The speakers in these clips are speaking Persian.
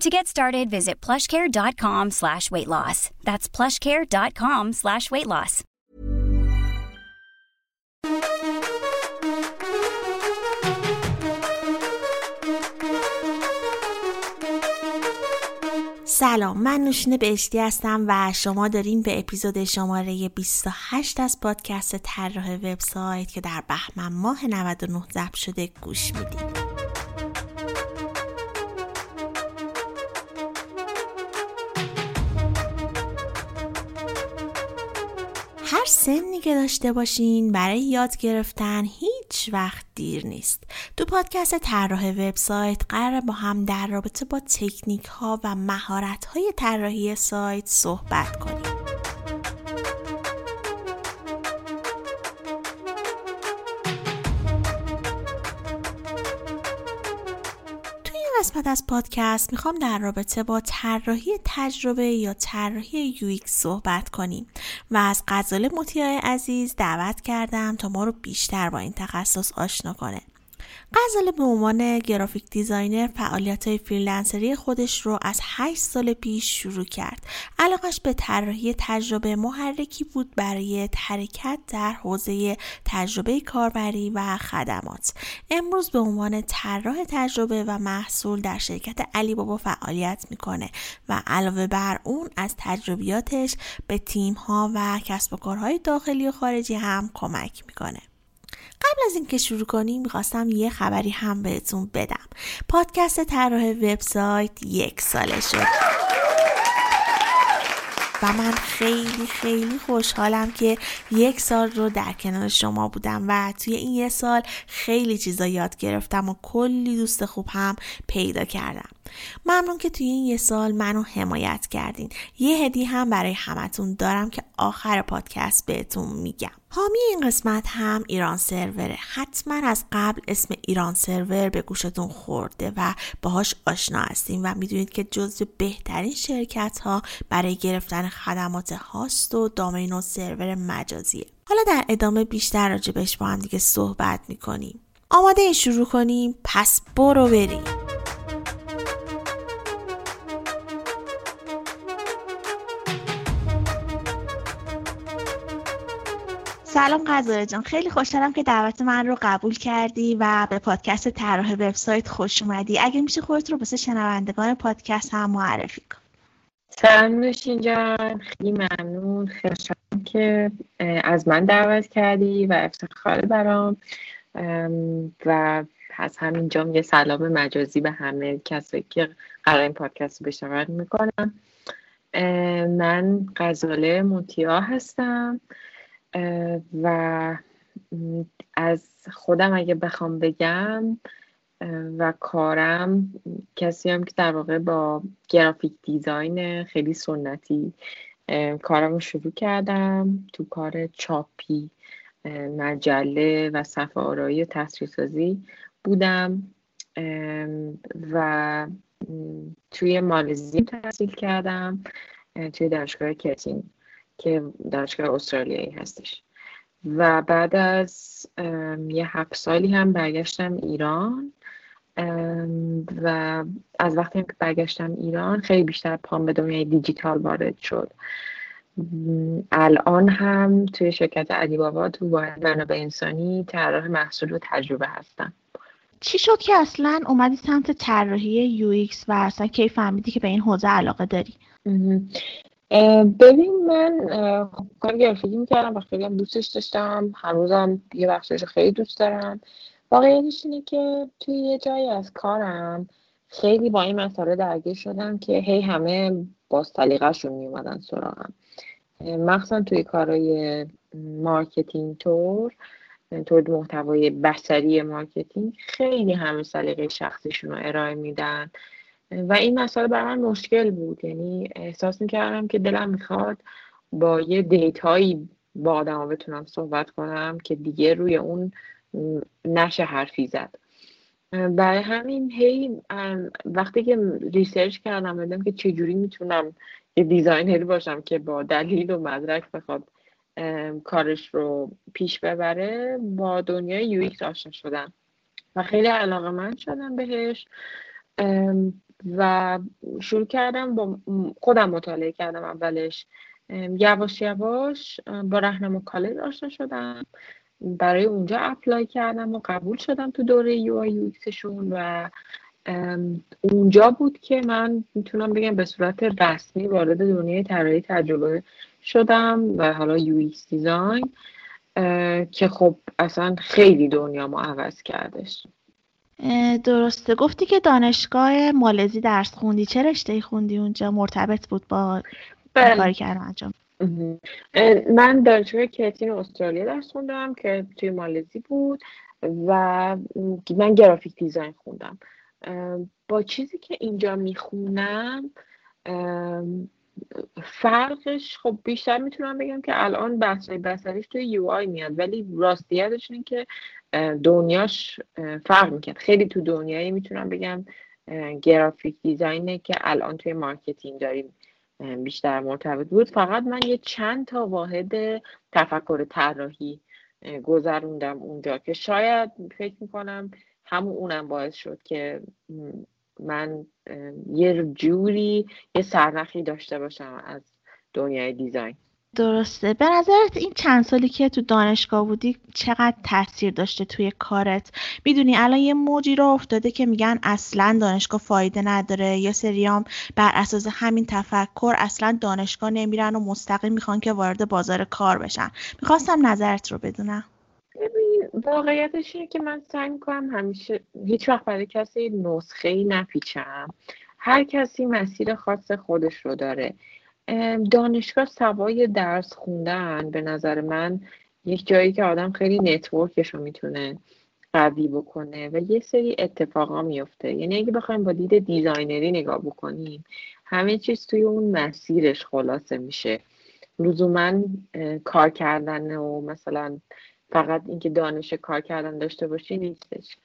To get started, visit plushcare.com slash weight loss. That's plushcare.com slash weight loss. سلام من نوشین بهشتی هستم و شما دارین به اپیزود شماره 28 از پادکست طراح وبسایت که در بهمن ماه 99 ضبط شده گوش می‌دید هر سنی که داشته باشین برای یاد گرفتن هیچ وقت دیر نیست. تو پادکست طراح وبسایت قرار با هم در رابطه با تکنیک ها و مهارت های طراحی سایت صحبت کنیم. قسمت از پادکست می‌خوام در رابطه با طراحی تجربه یا طراحی یویک صحبت کنیم و از غزاله مطیعا عزیز دعوت کردم تا ما رو بیشتر با این تخصص آشنا کنه. غزاله به عنوان graphic designer فعالیت های freelancer ی خودش رو از 8 سال پیش شروع کرد. علاقش به طراحی تجربه محرکی بود برای حرکت در حوزه تجربه کاربری و خدمات. امروز به عنوان طراح تجربه و محصول در شرکت علی بابا فعالیت می‌کنه و علاوه بر اون از تجربیاتش به تیم ها و کسب و کارهای داخلی و خارجی هم کمک می‌کنه. قبل از اینکه شروع کنیم می‌خواستم یه خبری هم بهتون بدم. پادکست طراح وبسایت یک ساله شد. و من خیلی خیلی خوشحالم که یک سال رو در کنار شما بودم و توی این یه سال خیلی چیزا یاد گرفتم و کلی دوست خوب هم پیدا کردم. ممنون که توی این یه سال منو حمایت کردین. یه هدی هم برای همتون دارم که آخر پادکست بهتون میگم. حامی این قسمت هم ایران سروره حتما از قبل اسم ایران سرور به گوشتون خورده و باهاش آشنا هستیم و می‌دونید که جزو بهترین شرکت ها برای گرفتن خدمات هاست و دامین و سرور مجازیه. حالا در ادامه بیشتر راجبش با هم دیگه صحبت می‌کنیم. آماده شروع کنیم. پس برو بریم. سلام قزاره جان. خیلی خوشحالم که دعوت من رو قبول کردی و به پادکست طراح وبسایت خوش اومدی. اگه میشه خودت رو واسه شنوندگان پادکست هم معرفی کن. سلام نوشین جان. خیلی ممنون. خیلی که از من دعوت کردی و افتخار برام. و پس همینجا یه سلام مجازی به همه کسایی که قرار این پادکست رو بشنون می‌کنم من غزاله موتیا هستم. و از خودم اگه بخوام بگم و کارم کسی هم که در واقع با گرافیک دیزاین خیلی سنتی کارم رو شروع کردم تو کار چاپی مجله و صفحه آرایی و سازی بودم. و توی مالزی تحصیل کردم توی دانشگاه کتین. که دانشگاه استرالیایی هستش. و بعد از یه هفت سالی هم برگشتم ایران. و از وقتی که برگشتم ایران خیلی بیشتر پام به دنیای دیجیتال وارد شد. الان هم توی شرکت علی بابا تو واحد منابع انسانی طراح محصول و تجربه هستم. چی شد که اصلا اومدی سمت طراحی UX و اصلا کی فهمیدی که به این حوزه علاقه داری؟ ببین من کار گرافیکی می‌کردم و خیلی هم دوستش داشتم. هنوزم یه بخشش خیلی دوست دارم. واقعیتش اینه که توی یه جایی از کارم خیلی با این مسئله درگیر شدم که هی همه با سلیقهشون میومدن سراغم. مخصوصا توی کارهای marketing تو تولید محتوای بصری marketing خیلی همه سلیقه شخصیشون رو ارائه میدن. و این مسئله برای من مشکل بود. یعنی احساس می‌کردم که دلم می‌خواد با یه data یی با آدم بتونم صحبت کنم که دیگه روی اون نشه حرفی زد. برای همین هی وقتی که research کردم دیدم که چجوری می‌تونم یه designer ی باشم که با دلیل و مدرک بخواد کارش رو پیش ببره با دنیای UX آشنا شدم. و خیلی علاقه من شدم بهش. و شروع کردم با خودم مطالعه کردم اولش. یواش یواش با رهنما کالج آشنا شدم. برای اونجا apply کردم و قبول شدم تو دوره UI UX شون و اونجا بود که من می‌تونم بگم به صورت رسمی وارد دنیای طراحی تجربه شدم و حالا UX design که خب اصلا خیلی دنیا ما عوض کردش. درسته. گفتی که دانشگاه مالزی درس خوندی. چه رشته خوندی اونجا؟ مرتبط بود با بله. کاری کردن انجام من دانشگاه کتین استرالیا درس خوندم که توی مالزی بود و من گرافیک دیزاین خوندم. با چیزی که اینجا می‌خونم فرقش خب بیشتر می‌تونم بگم که الان بحث بسریش توی یو آی میاد ولی راستیتش اینه که دنیاش فرق می‌کرد. خیلی تو دنیایی می‌تونم بگم graphic design ه که الان توی marketing داریم بیشتر مرتبط بود. فقط من یه چند تا واحد تفکر طراحی گذروندم اونجا که شاید فکر می‌کنم همون اونم باعث شد که من یه جوری یه سرنخی داشته باشم از دنیای design. درسته. به نظرت این چند سالی که تو دانشگاه بودی چقدر تاثیر داشته توی کارت؟ می‌دونی الان یه موجی رو افتاده که میگن اصلا دانشگاه فایده نداره. یا سریام بر اساس همین تفکر اصلا دانشگاه نمیرن و مستقیم می‌خوان که وارد بازار کار بشن. می‌خواستم نظرت رو بدونم. ببین واقعیتش اینه که من سعی می‌کنم همیشه هیچ وقت برای کسی نسخه ای نپیچم. هر کسی مسیر خاص خودش رو داره. دانشگاه سوای درس خوندن به نظر من یک جایی که آدم خیلی network ش رو می‌تونه قوی بکنه و یه سری اتفاقا میفته یعنی اگه بخوایم با دید designer ی نگاه بکنیم همه چیز توی اون مسیرش خلاصه میشه. لزوما کار کردن و مثلا فقط اینکه دانش کار کردن داشته باشی نیستش.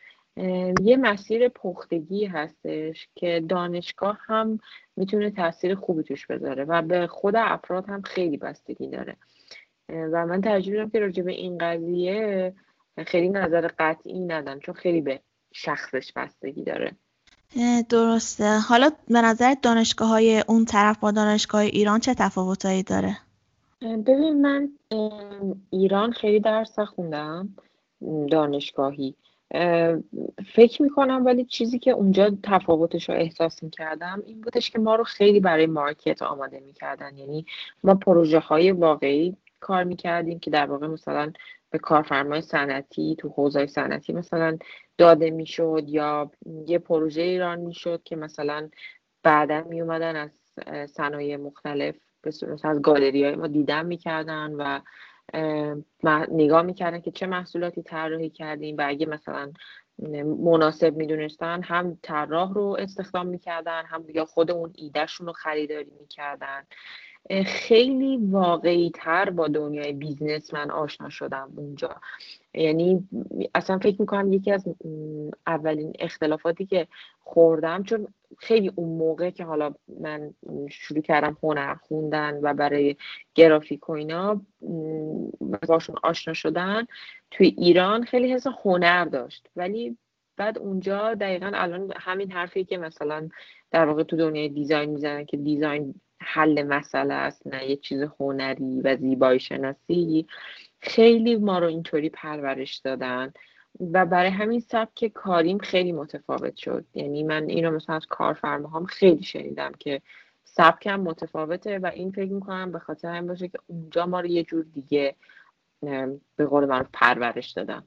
یه مسیر پختگی هستش که دانشگاه هم می‌تونه تاثیر خوبی توش بذاره و به خود افراد هم خیلی بستگی داره. و من ترجیح میدم که راجع به این قضیه خیلی نظر قطعی ندم چون خیلی به شخصش بستگی داره. درسته. حالا به نظر دانشگاه های اون طرف با دانشگاه ایران چه تفاوتایی داره؟ ببین من ایران خیلی درس خوندم دانشگاهی. فکر می‌کنم ولی چیزی که اونجا تفاوتش رو احساس می‌کردم این بودش که ما رو خیلی برای مارکت آماده می‌کردن. یعنی ما پروژه های واقعی کار می‌کردیم که در واقع مثلا به کارفرمای صنعتی تو حوزه صنعتی مثلا داده می‌شد یا یه پروژه ایران می‌شد که مثلا بعدا میومدن از صنایع مختلف از گالری های ما دیدن می‌کردن و نگاه می‌کردن که چه محصولاتی طراحی کردیم و اگه مثلا مناسب می‌دونستن هم طراح رو استخدام می‌کردن هم یا خود اون ایدهشون رو خریداری می‌کردن. خیلی واقعی تر با دنیای business من آشنا شدم اونجا. یعنی اصلا فکر می‌کنم یکی از اولین اختلافاتی که خوردم چون خیلی اون موقع که حالا من شروع کردم هنر خوندن و برای گرافیک و اینا باشون آشنا شدن توی ایران خیلی حس هنر داشت. ولی بعد اونجا دقیقا الان همین حرفی که مثلا در واقع تو دنیای دیزاین می‌زنن که دیزاین حل مسئله است نه یه چیز هنری و زیبایی شناسی خیلی ما رو اینطوری پرورش دادن و برای همین سبک کاریم خیلی متفاوت شد. یعنی من اینو مثلا از کارفرماهام خیلی شنیدم که سبکم متفاوته و این فکر می‌کنم به خاطر همین باشه که اونجا ما رو یه جور دیگه به قول من پرورش دادم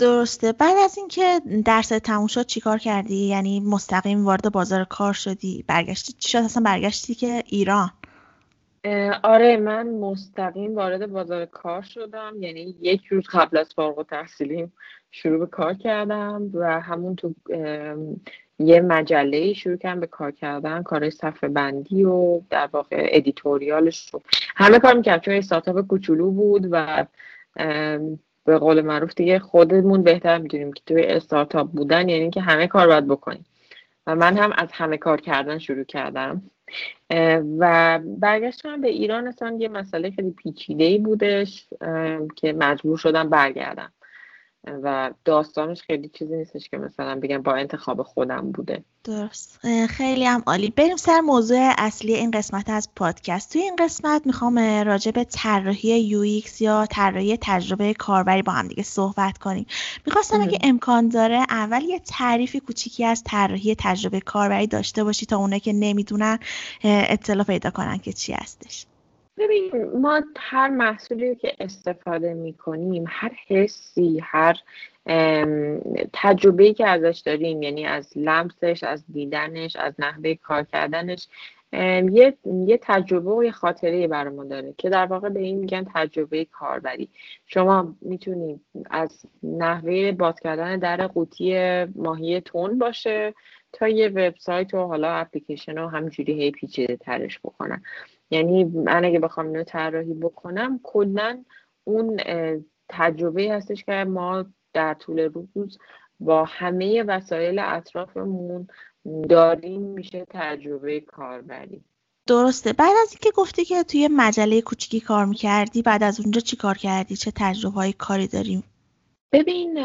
درسته. بعد از اینکه درس تموم شد چیکار کردی؟ یعنی مستقیم وارد بازار کار شدی. برگشتی چی شد؟ اصلا برگشتی که ایران؟ آره من مستقیم وارد بازار کار شدم. یعنی یک روز قبل از فارغ و تحصیلیم شروع به کار کردم و همون تو یه مجله شروع کردم به کار کردن. کار صفحه بندی و در واقع ادیتوریالش رو. همه کار می‌کردم. چون استارتاپ کوچولو بود و به قول معروف دیگه خودمون بهتر می‌دونیم که توی استارتاپ بودن یعنی که همه کار باید بکنیم. و من هم از همه کار کردن شروع کردم. و برگشتم به ایران اصلا یه مسئله خیلی پیچیده ای بودش که مجبور شدم برگردم. و داستانش خیلی چیزی نیستش که مثلا بگم با انتخاب خودم بوده. درست. خیلی هم عالی. بریم سر موضوع اصلی این قسمت از پادکست. توی این قسمت می‌خوام راجع به طراحی یو یا طراحی تجربه کاربری با هم دیگه صحبت کنیم. می‌خواستم اگه امکان داره اول یه تعریفی کوچیکی از طراحی تجربه کاربری داشته باشی تا اونه که نمی‌دونن اطلاع پیدا کنن که چی هستش. ببین ما هر محصولی که استفاده می‌کنیم هر حسی هر تجربه که ازش داریم یعنی از لمسش از دیدنش از نحوه کار کردنش یه, یه تجربه و یه خاطره برای ما داره که در واقع به این میگن تجربه کاربری. شما می‌تونید از نحوه باز کردن در قوطی ماهی تون باشه تا یه وبسایت و حالا اپلیکیشن رو همجوری هی پیچیده ترش بکنن. یعنی من اگه بخوام اینو طراحی بکنم کلا اون تجربه هستش که ما در طول روز با همه وسایل اطرافمون داریم میشه تجربه کاربری. درسته. بعد از اینکه گفتی که توی مجله کوچیکی کار می‌کردی بعد از اونجا چی کار کردی؟ چه تجربه های کاری داریم ببین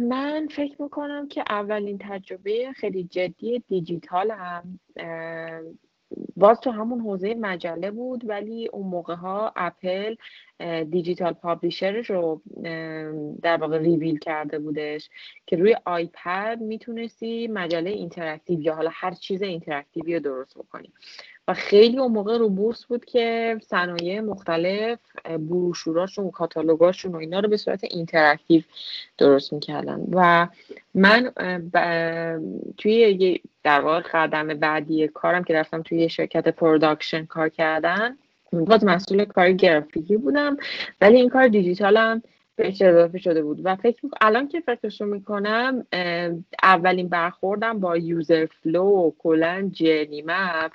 من فکر می‌کنم که اولین تجربه خیلی جدی دیجیتال هم باز تو همون حوزه مجله بود ولی اون موقع ها اپل digital publisher ش رو در واقع ریویل کرده بودش که روی iPad می‌تونستی مجله interactive یا حالا هر چیز interactive ی رو درست بکنی. و خیلی اون موقع رو بورس بود که صنایع مختلف بروشوراشون کاتالوگاشون و اینا رو به صورت interactive درست می‌کردن. و من توی در واقع قدم بعدی کارم که رفتم توی یه شرکت production کار کردن. باز مسئول کار گرافیکی بودم ولی این کار دیجیتالم بهش اضافه شده بود. و فکر الان که فکرشو می‌کنم اولین برخوردم با user flow و کلا journey map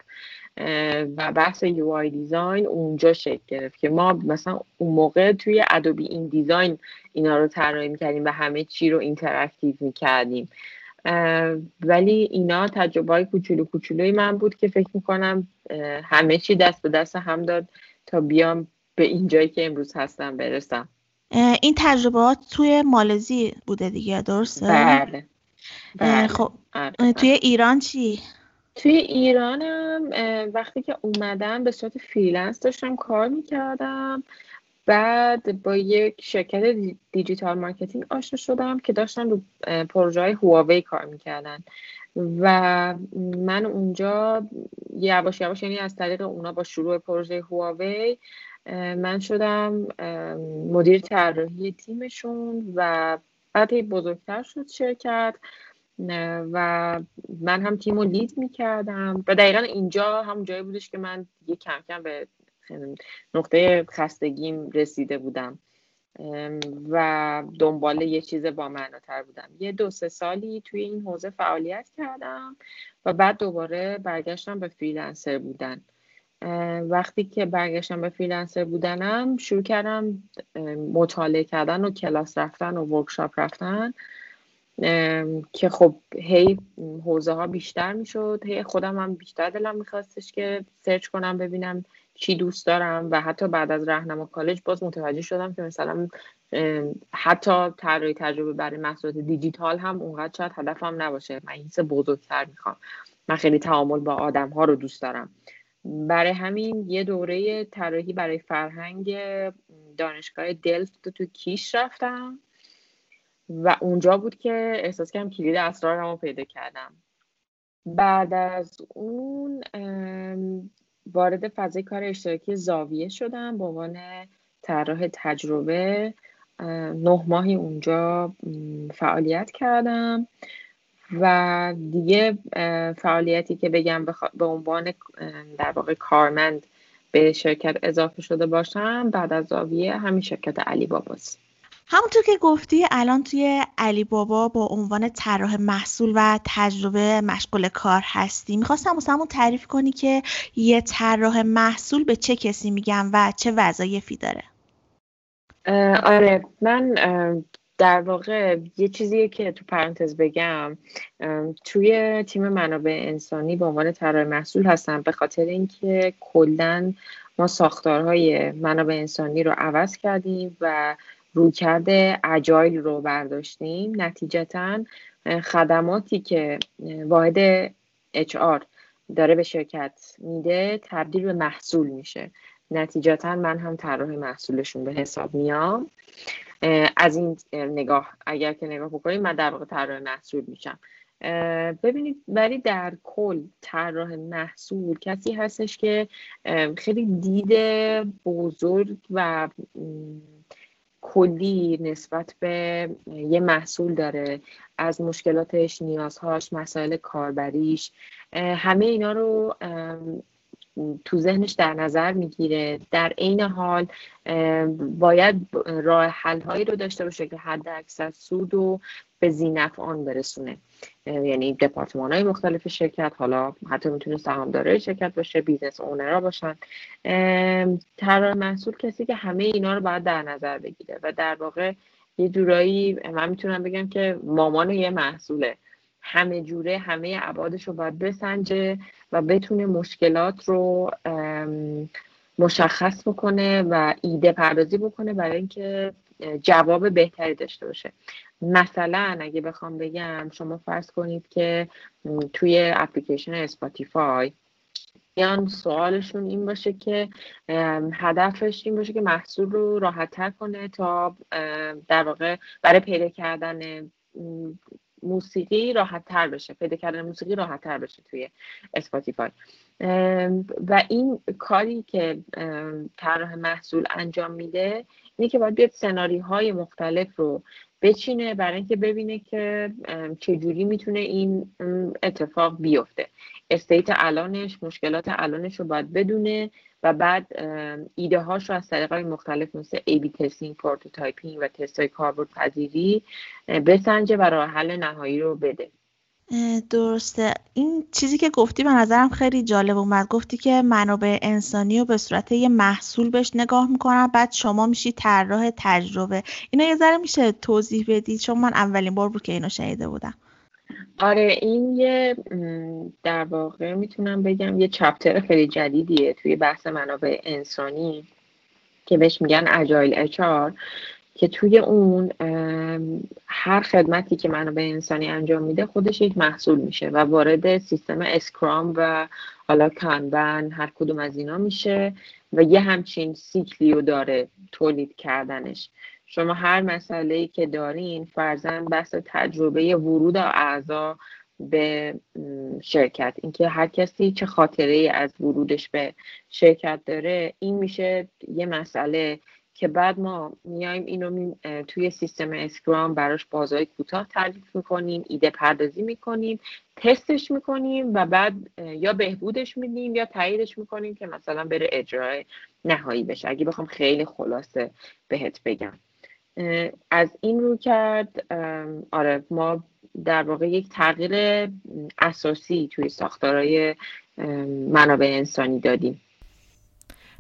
و بحث UI design اونجا شکل گرفت که ما مثلا اون موقع توی Adobe InDesign اینا رو طراحی می‌کردیم و همه چی رو interactive می‌کردیم. ولی اینا تجربه های کوچولو کوچولوی من بود که فکر می‌کنم همه چی دست به دست هم داد تا بیام به اینجایی که امروز هستم برسم این تجربات توی مالزی بوده دیگه درسته؟ بله, بله. خب آره. توی ایران چی؟ توی ایرانم وقتی که اومدم به صورت freelance داشتم کار می‌کردم بعد با یک شرکت digital marketing آشنا شدم که داشتن رو پروژه های هواوی کار می‌کردن. و من اونجا یواش یواش یعنی از طریق اونا با شروع پروژه هواوی من شدم مدیر طراحی تیمشون و بعد بزرگتر شد شرکت. و من هم تیم رو lead می‌کردم. و دقیقا اینجا هم جایی بودش که من دیگه کم کم به نقطه خستگیم رسیده بودم. و دنبال یه چیز با معناتر بودم. یه دو سه سالی توی این حوزه فعالیت کردم و بعد دوباره برگشتم به freelancer بودن. وقتی که برگشتم به freelancer بودنم شروع کردم مطالعه کردن و کلاس رفتن و ورکشاپ رفتن. که خب هی حوزه ها بیشتر می‌شد هی خودم هم بیشتر دلم میخواستش که سرچ کنم ببینم چی دوست دارم و حتی بعد از راهنما کالج باز متوجه شدم که مثلا حتی طراحی تجربه برای محصولات دیجیتال هم اونقدر شاید هدفم نباشه. من این بزرگتر می‌خوام. من خیلی تعامل با آدم ها رو دوست دارم. برای همین یه دوره طراحی برای فرهنگ دانشگاه دلفت تو کیش رفتم و اونجا بود که احساس کردم کلید اسرارم رو پیدا کردم. بعد از اون وارد فضای کار اشتراکی زاویه شدم به عنوان طراح تجربه. نه ماهی اونجا فعالیت کردم و دیگه فعالیتی که بگم به عنوان در واقع کارمند به شرکت اضافه شده باشم بعد از زاویه همین شرکت علی باباست. همونطور که گفتی الان توی علی بابا با عنوان طراح محصول و تجربه مشغول کار هستی. می‌خواستم واسمون تعریف کنی که یه طراح محصول به چه کسی میگم و چه وظایفی داره؟ آره من در واقع یه چیزیه که تو پرانتز بگم. توی تیم منابع انسانی به عنوان طراح محصول هستم به خاطر اینکه کلا ما ساختارهای منابع انسانی رو عوض کردیم و رویکرد اجایل رو برداشتیم. نتیجتا خدماتی که واحد HR داره به شرکت میده تبدیل به محصول میشه. نتیجتا من هم طراح محصولشون به حساب میام. از این نگاه اگر که نگاه بکنید من در واقع طراح محصول میشم. ببینید ولی در کل طراح محصول کسی هستش که خیلی دید بزرگ و کلی نسبت به یه محصول داره. از مشکلاتش نیازهاش مسائل کاربریش همه اینا رو تو ذهنش در نظر می‌گیره. در عین حال باید راه حل هایی رو داشته باشه که حد اکثر سود و به ذینفعان برسونه. یعنی دپارتمان های مختلف شرکت حالا حتی می‌تونه سهامدارای شرکت باشه business owner ها باشن. طراح محصول کسی که همه اینا رو باید در نظر بگیره و در واقع یه جورایی من می‌تونم بگم که مامان یه محصوله. همه جوره همه ابعادش رو باید بسنجه و بتونه مشکلات رو مشخص بکنه و ایده پردازی بکنه برای اینکه جواب بهتری داشته باشه. مثلا اگه بخوام بگم شما فرض کنید که توی اپلیکیشن اسپاتیفای بیان سوالشون این باشه که هدفش این باشه که محصول رو راحت تر کنه تا در واقع برای پیدا کردن موسیقی راحت تر بشه پیدا کردن موسیقی راحت تر بشه توی اسپاتیفای. و این کاری که طراح محصول انجام میده اینه که باید بیاد سناریو های مختلف رو بچینه برای اینکه ببینه که چجوری می‌تونه این اتفاق بیفته. state الانش مشکلات الانش رو باید بدونه و بعد ایده هاش رو از طریق های مختلف مثل A/B testing prototyping و تست های کاربرد پذیری بسنجه و راه حل نهایی رو بده. درسته. این چیزی که گفتی به نظرم خیلی جالب اومد. گفتی که منابع انسانی رو به صورت یه محصول بهش نگاه می‌کنن بعد شما میشی طراح تجربه. اینا یه ذره میشه توضیح بدید چون من اولین بار بود که اینو شنیده بودم. آره این یه در واقع می‌تونم بگم یه چپتر خیلی جدیدیه توی بحث منابع انسانی که بهش میگن اجایل اچار که توی اون هر خدمتی که منابع انسانی انجام میده خودش یک محصول میشه و وارد سیستم اسکرام و حالا کانبن هر کدوم از اینا میشه و یه همچین سیکلی رو داره تولید کردنش. شما هر مسئله ای که دارین فرزن بحث تجربه ورود اعضا به شرکت. اینکه هر کسی چه خاطره از ورودش به شرکت داره این میشه یه مسئله که بعد ما میایم اینو توی سیستم اسکرام براش بازهای کوتاه تعریف می‌کنیم ایده پردازی می‌کنیم تستش می‌کنیم و بعد یا بهبودش میدیم یا تاییدش می‌کنیم که مثلا بره اجرای نهایی بشه. اگه بخوام خیلی خلاصه بهت بگم. از این رو کرد آره ما در واقع یک تغییر اساسی توی ساختارهای منابع انسانی دادیم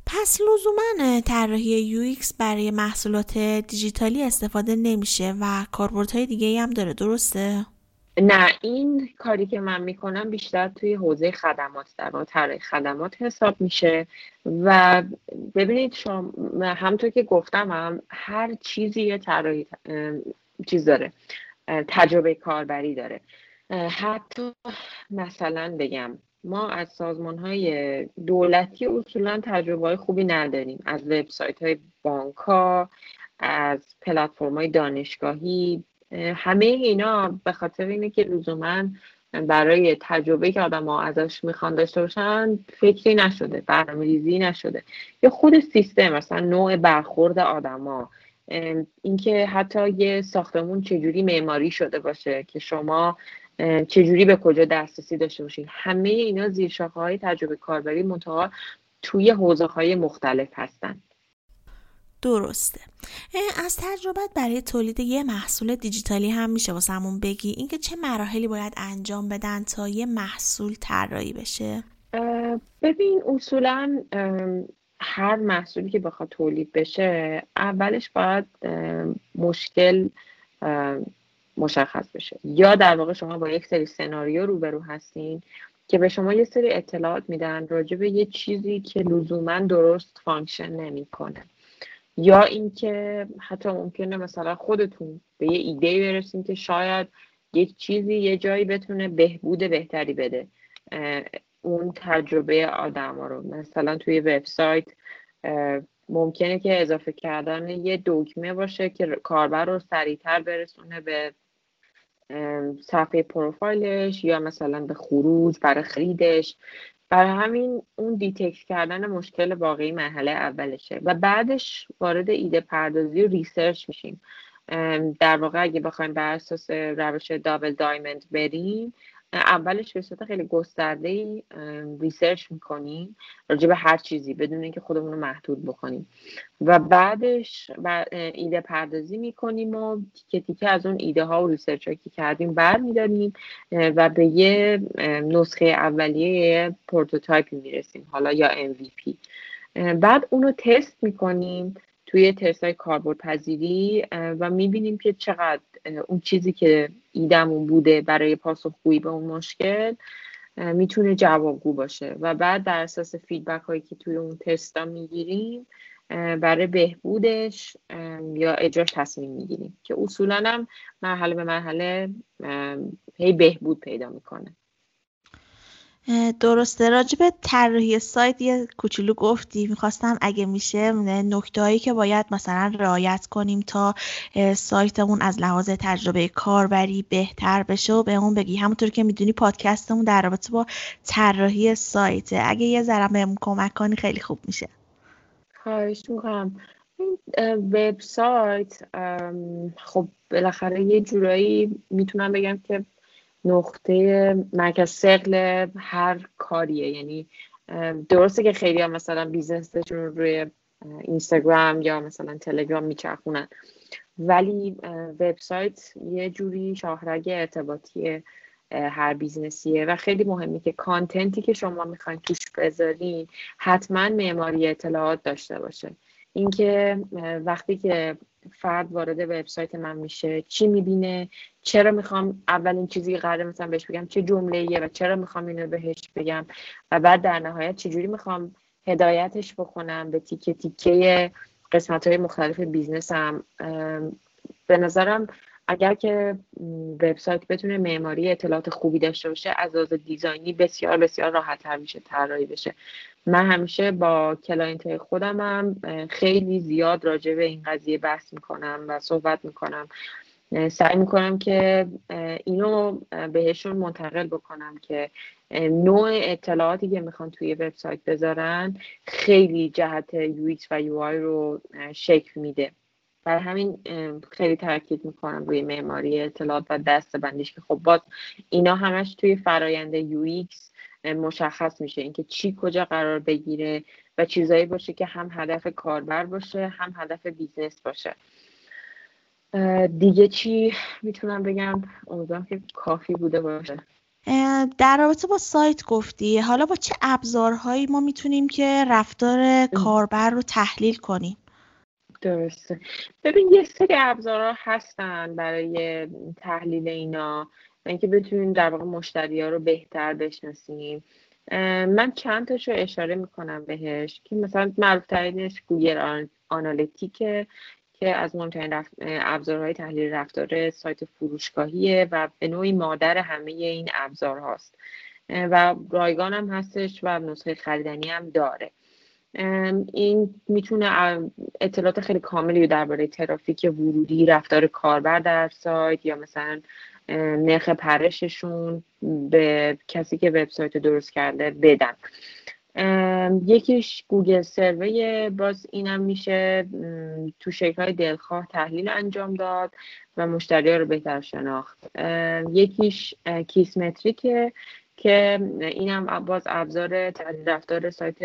پس لزوما طراحی یو برای محصولات دیجیتالی استفاده نمیشه و کاربردهای دیگه هم داره درسته؟ نه این کاری که من می‌کنم بیشتر توی حوزه خدمات در طراحی خدمات حساب میشه و ببینید شما همطور که گفتم هم هر چیزی یه طراحی چیز داره تجربه کاربری داره. حتی مثلا بگم ما از سازمان های دولتی اصولا تجربه های خوبی نداریم. از وبسایت های بانک ها از پلتفرم های دانشگاهی همه اینا به خاطر اینه که لزوما برای تجربه که آدم ها ازش می‌خوان داشته باشن فکری نشده برنامه ریزی نشده. یا خود سیستم مثلا نوع برخورد آدما اینکه حتی یه ساختمون چجوری معماری شده باشه که شما چجوری به کجا دسترسی داشته باشید همه اینا زیر های تجربه کاربری منتها توی حوزه های مختلف هستن. درسته. از تجربت برای تولید یه محصول دیجیتالی هم میشه واسمون بگی. اینکه چه مراحلی باید انجام بدن تا یه محصول طراحی بشه؟ ببین اصولا هر محصولی که بخواد تولید بشه اولش باید مشکل مشخص بشه. یا در واقع شما با یک سری سناریو روبرو هستین که به شما یه سری اطلاعات میدن راجع به یه چیزی که لزوما درست function نمی‌کنه. یا اینکه حتی ممکنه مثلا خودتون به یه ایده برسیم که شاید یک چیزی یه جایی بتونه بهبود بهتری بده اون تجربه آدم ها رو. مثلا توی وبسایت ممکنه که اضافه کردن یه دکمه باشه که کاربر رو سریعتر برسونه به صفحه پروفایلش یا مثلا به خروج برای خریدش. برای همین اون detect کردن مشکل واقعی مرحله اولشه. و بعدش وارد ایده پردازی و research میشیم. در واقع اگه بخوایم بر اساس روش double diamond بریم اولش به صورت خیلی گسترده ای research می‌کنیم راجع به هر چیزی بدون اینکه خودمون رو محدود بکنیم. و بعدش ایده پردازی می‌کنیم و تیکه تیکه از اون ایده ها و research که کردیم برمیداریم و به یه نسخه اولیه prototype ی می‌رسیم حالا یا MVP بعد اونو تست می‌کنیم. توی تست های کاربرد پذیری و می‌بینیم که چقدر اون چیزی که ایدمون بوده برای پاسخگویی به اون مشکل می‌تونه جوابگو باشه. و بعد در اساس فیدبک هایی که توی اون تست ها می‌گیریم برای بهبودش یا اجراش تصمیم می‌گیریم که اصولا هم مرحله به مرحله هی بهبود پیدا می‌کنه. درسته. راجب طراحی سایت یه کوچولو گفتی. می‌خواستم اگه میشه نکته هایی که باید مثلا رعایت کنیم تا سایتمون از لحاظ تجربه کاربری بهتر بشه و به اون بگی. همونطور که می‌دونی پادکستمون در رابطه با طراحی سایت اگه یه ذره بهمون کمک کنی خیلی خوب میشه. خواهش می‌کنم. وبسایت خب بالاخره یه جورایی می‌تونم بگم که نقطه مرکز سقل هر کاریه. یعنی درسته که خیلی هم مثلا بیزنسشون روی اینستاگرام یا مثلا تلگرام میچرخونن. ولی وبسایت یه جوری شاهرگ ارتباطی هر بیزنسیه و خیلی مهمه که کانتنتی که شما می‌خواین توش بذارین حتما معماری اطلاعات داشته باشه. اینکه وقتی که فرد وارد وبسایت من میشه چی می‌بینه؟ چرا می‌خوام اولین چیزی قرار مثلا بهش بگم چه جمله و چرا می‌خوام اینو بهش بگم؟ و بعد در نهایت چجوری می‌خوام هدایتش بکنم؟ به تیکه تیکه قسمت های مختلف business م. به نظرم اگر که وبسایت بتونه معماری اطلاعات خوبی داشته باشه از لحاظ design ی بسیار بسیار راحت تر میشه طراحی بشه. من همیشه با client خودم هم خیلی زیاد راجع به این قضیه بحث می‌کنم و صحبت می‌کنم. سعی می‌کنم که اینو بهشون منتقل بکنم که نوع اطلاعاتی که می‌خوان توی وبسایت بذارن خیلی جهت UX و UI رو شکل میده. برای همین خیلی تاکید می‌کنم روی معماری اطلاعات و دسته بندیش که خب باز اینا همش توی فرایند UX مشخص میشه اینکه چی کجا قرار بگیره و چیزایی باشه که هم هدف کاربر باشه هم هدف business باشه. دیگه چی می‌تونم بگم؟ امیدوارم که کافی بوده باشه. در رابطه با سایت گفتی. حالا با چه ابزارهایی ما می‌تونیم که رفتار کاربر رو تحلیل کنیم؟ درسته. ببین یه سری ابزارها هستن برای تحلیل اینا. اینکه بتونیم در واقع مشتری ها رو بهتر بشناسیم. من چند تاشو اشاره می‌کنم بهش که مثلا معروف ترینش گوگل آنالیتیکه که از مهمترین ابزارهای تحلیل رفتار سایت فروشگاهیه و به نوعی مادر همه این ابزار هاست و رایگان هم هستش و نسخه خریدنی هم داره. این می‌تونه اطلاعات خیلی کاملی درباره ترافیک ورودی رفتار کاربر در سایت یا مثلا نرخ پرششون به کسی که وبسایت درست کرده بدن. یکیش گوگل سروی باز اینم میشه تو شکل های دلخواه تحلیل انجام داد و مشتری رو بهتر شناخت. یکیش کیسمتریکه. که اینم باز ابزار تحلیل رفتار سایت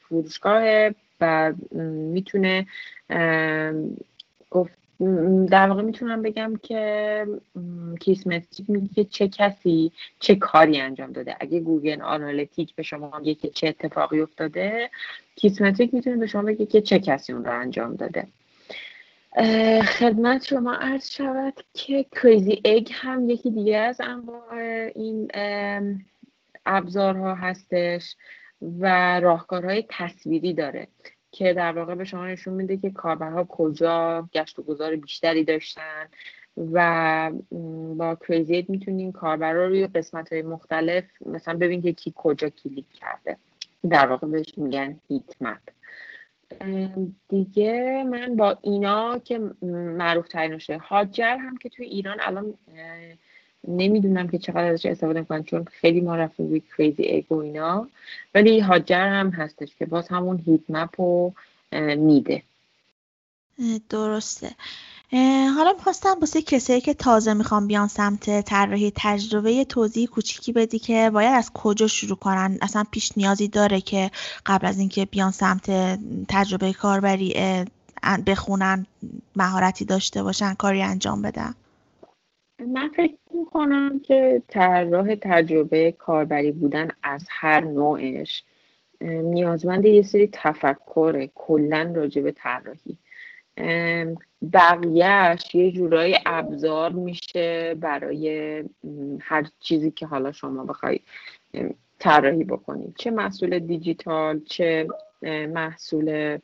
فروشگاهه و می‌تونه در واقع می‌تونم بگم که کیسمتریک میگه که چه کسی چه کاری انجام داده. اگه Google Analytics به شما میگه که چه اتفاقی افتاده Kissmetrics می‌تونه به شما بگه که چه کسی اون رو انجام داده. خدمت شما عرض شود که Crazy Egg هم یکی دیگه از انواع این ابزارها هستش و راهکارهای تصویری داره که در واقع به شما نشون میده که کاربرها کجا گشت و گذار بیشتری داشتن و با کریزیت می‌تونین کاربرا روی قسمت های مختلف مثلا ببین که کی کجا کلیک کرده. در واقع بهش میگن هیت مپ دیگه من با اینا که معروف ترین هاجر هم که توی ایران الان نمی‌دونم که چقدر ازش استفاده می‌کنن چون خیلی ما رفتیم روی کریزی اینا. ولی هاجر هم هستش که باز همون هیت مپ رو میده. درسته. حالا می‌خواستم واسه کسایی که تازه می‌خوام بیان سمت طراحی تجربه توضیح کوچیکی بدی که باید از کجا شروع کنن. اصلا پیش نیازی داره که قبل از اینکه بیان سمت تجربه کاربری بخونن مهارتی داشته باشن کاری انجام بدن. من فکر می‌کنم که طراح تجربه کاربری بودن از هر نوعش نیازمند یه سری تفکر کلا راجع به طراحی. بقیهش یه جورای ابزار میشه برای هر چیزی که حالا شما بخوای طراحی بکنید چه محصول دیجیتال چه محصول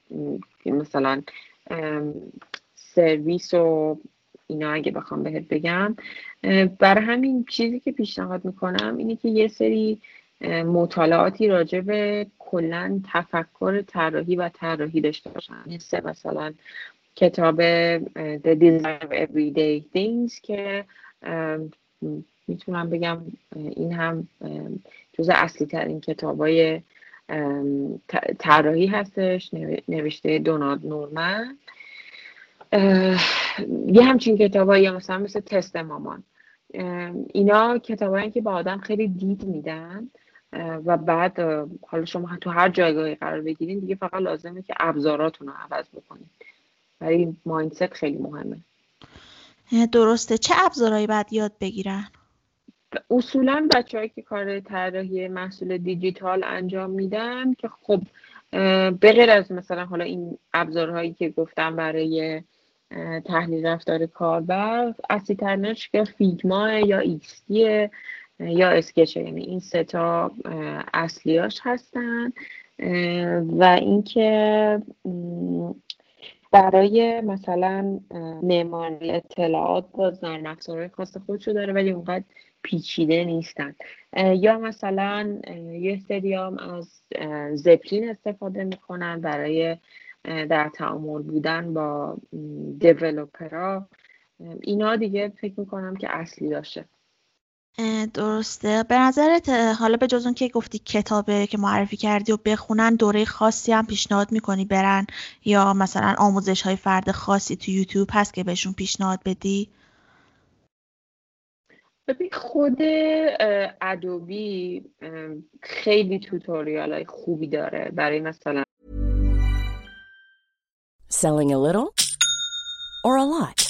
مثلا سرویس و اینا اگه بخوام بهت بگم. برای همین چیزی که پیشنهاد می‌کنم اینه که یه سری مطالعاتی راجع به کلا تفکر طراحی و طراحی داشته باشن. مثل مثلا کتاب The Design of Everyday Things که می‌تونم بگم این هم جز اصلی ترین کتاب های طراحی هستش نوشته دونالد نورمن. یه همچین کتاب یا مثلا مثل تست مامان. اینا کتاب که با آدم خیلی دید میدن و بعد حالا شما تو هر جایگاهی قرار بگیرین دیگه فقط لازمه که ابزاراتون رو عوض بکنید برای مایندست خیلی مهمه. درسته. چه ابزارهایی باید یاد بگیرن؟ اصولا بچههایی که کار طراحی محصول دیجیتال انجام میدن که خب به غیر از مثلا حالا این ابزارهایی که گفتم برای تحلیل رفتار کاربر اصلی ترینش که فیگما یا ایکستی یا اسکچه یعنی این سه تا اصلیاش هستن. و اینکه برای مثلا معماری اطلاعات باز نرم افزارهای خاص خودشو داره ولی اونقدر پیچیده نیستن. یا مثلا یه سریام از زپلین استفاده می‌کنن برای در تعامل بودن با دیولوپرا اینا دیگه فکر می‌کنم که اصلی داشته درسته. به نظرت حالا به جز اون که گفتی کتابه که معرفی کردی و بخونن دوره خاصی هم پیشنهاد می‌کنی برن؟ یا مثلا آموزش های فرد خاصی تو یوتیوب هست که بهشون پیشنهاد بدی؟ ببین خود ادوبی خیلی توتوریال های خوبی داره. برای مثلا Selling a little or a lot?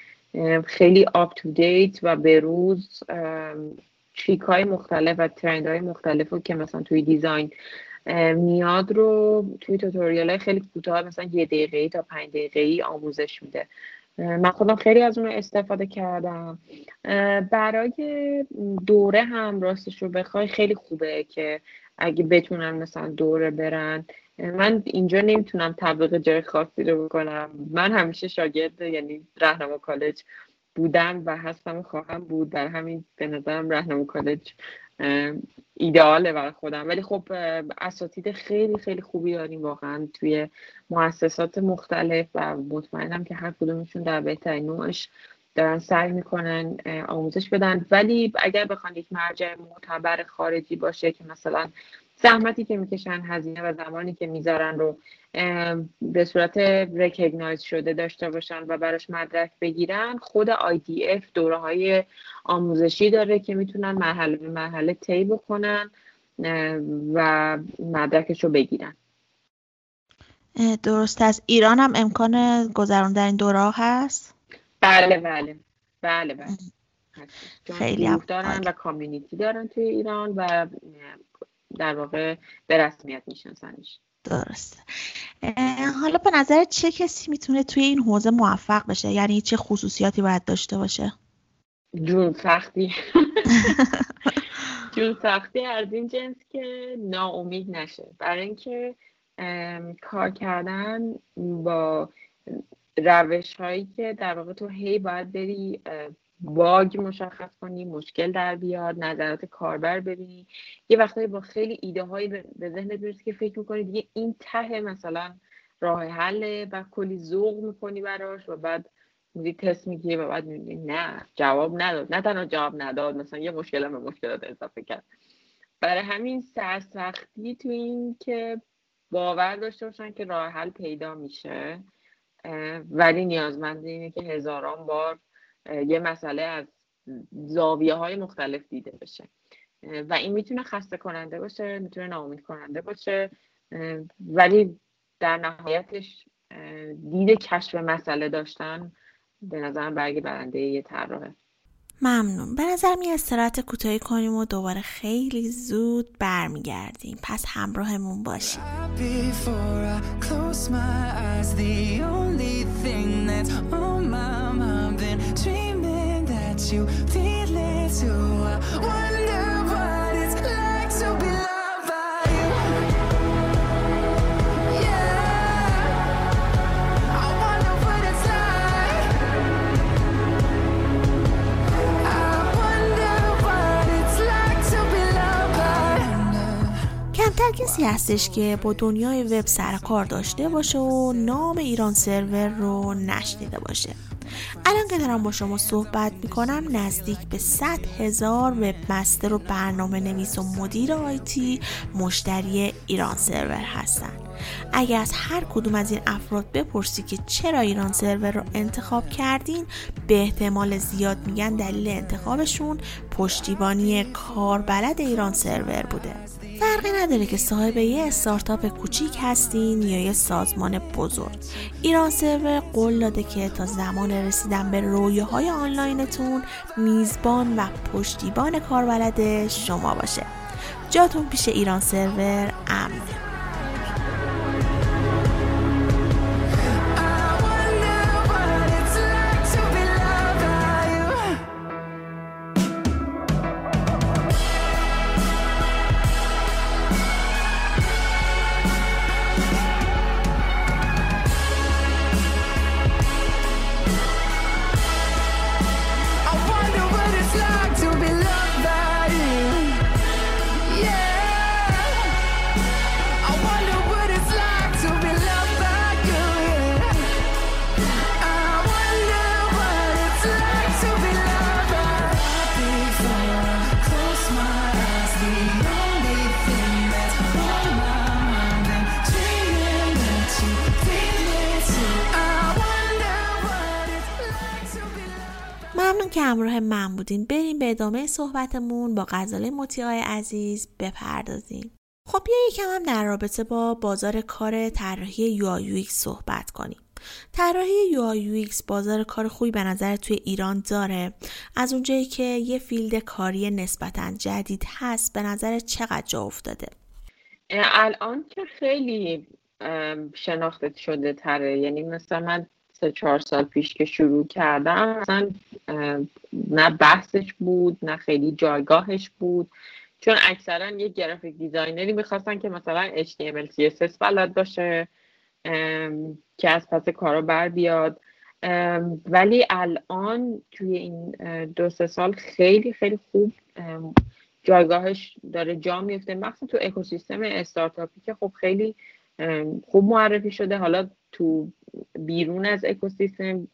خیلی آپ تو دیت و به روز تریک های مختلف و ترند های مختلف رو که مثلا توی دیزاین میاد رو توی توتوریال های خیلی کوتاه مثلا یه دقیقه تا پنج دقیقه ای آموزش میده. من خودم خیلی از اون استفاده کردم. برای دوره هم راستش رو بخوای خیلی خوبه که اگه بتونن مثلا دوره برن. من اینجا نمی‌تونم تبلیغ جای خاصی رو بکنم. من همیشه شاگرد یعنی راهنما کالج بودم و هستم خواهم بود. در همین به نظرم راهنما کالج ایدئاله برای خودم. ولی خب اساتید خیلی خیلی خوبی داریم واقعا توی مؤسسات مختلف و مطمئنم که هر کدومشون در بهترین نوعش دارن سعی می‌کنن آموزش بدن. ولی اگر بخوان یک مرجع معتبر خارجی باشه که مثلا زحمتی که می‌کشن هزینه و زمانی که می‌ذارن رو به صورت رکگنایز شده داشته باشن و براش مدرک بگیرن خود IDF دوره های آموزشی داره که می‌تونن مرحله به مرحله طی بکنن و مدرکش رو بگیرن. درست از ایران هم امکان گذراندن این دوره هست؟ بله بله. بله بله. خیلی هم دارن و کامیونیتی دارن توی ایران و در واقع به رسمیت میشناسنش. درسته. حالا به نظر چه کسی می‌تونه توی این حوزه موفق بشه؟ یعنی چه خصوصیاتی باید داشته باشه؟ جون سختی. جون سختی از این جنس که ناامید نشه. برای اینکه کار کردن با روش هایی که در واقع تو هی باید بری باگ مشخص کنی مشکل در بیاد نظرات کاربر ببینی. یه وقتایی با خیلی ایده هایی به ذهنت می‌رسه که فکر می‌کنی دیگه این ته مثلا راه حله و کلی ذوق می‌کنی براش و بعد میری تست می‌گیری و بعد می‌بینی نه جواب نداد. نه تنها جواب نداد مثلا یه مشکل هم به مشکلات اضافه کرد. برای همین سرسختی تو این که باور داشته باشن که راه حل پیدا میشه ولی نیازمند اینه که هزاران بار یه مسئله از زاویه های مختلف دیده بشه. و این می‌تونه خسته کننده باشه می‌تونه ناامید کننده باشه ولی در نهایتش دید کشف مسئله داشتن به نظرم برگ برنده یه طراحه. ممنون. به نظر می استراحت کوتاهی کنیم و دوباره خیلی زود برمیگردیم. پس همراهمون باشیم کمتر کسی هستش که با دنیای وب سر کار داشته باشه و نام ایران سرور رو نشنیده باشه. الان که دارم با شما صحبت می‌کنم نزدیک به 100 هزار وب مستر و برنامه نویس و مدیر آیتی مشتری ایران سرور هستن. اگر از هر کدوم از این افراد بپرسی که چرا ایران سرور رو انتخاب کردین به احتمال زیاد میگن دلیل انتخابشون پشتیبانی کاربلد ایران سرور بوده. فرقی نداره که صاحب یه استارتاپ کوچیک هستین یا یه سازمان بزرگ. ایران سرور قول داده که تا زمان رسیدن به رویاهای آنلاینتون میزبان و پشتیبان کاربلد شما باشه. جاتون پیش ایران سرور امنه. که همراه من بودین بریم به ادامه صحبتمون با غزاله مطیعای عزیز بپردازیم. خب بیا یکم هم در رابطه با بازار کار طراحی یو صحبت کنیم. طراحی یو بازار کار خوبی به نظر توی ایران داره. از اونجایی که یه فیلد کاری نسبتا جدید هست به نظر چقدر جا افتاده؟ الان که خیلی شناخته شده تره یعنی مثلا من سه چهار سال پیش که شروع کردم مثلا نه بحثش بود نه خیلی جایگاهش بود. چون اکثرا یه graphic designer ی می‌خواستن که مثلا HTML CSS بلد باشه که از پس کارا بر بیاد. ولی الان توی این دو سه سال خیلی خیلی خوب جایگاهش داره جا میفته مخصوصا تو اکوسیستم استارتاپی که خب خیلی خوب معرفی شده. حالا تو بیرون از اکوسیستم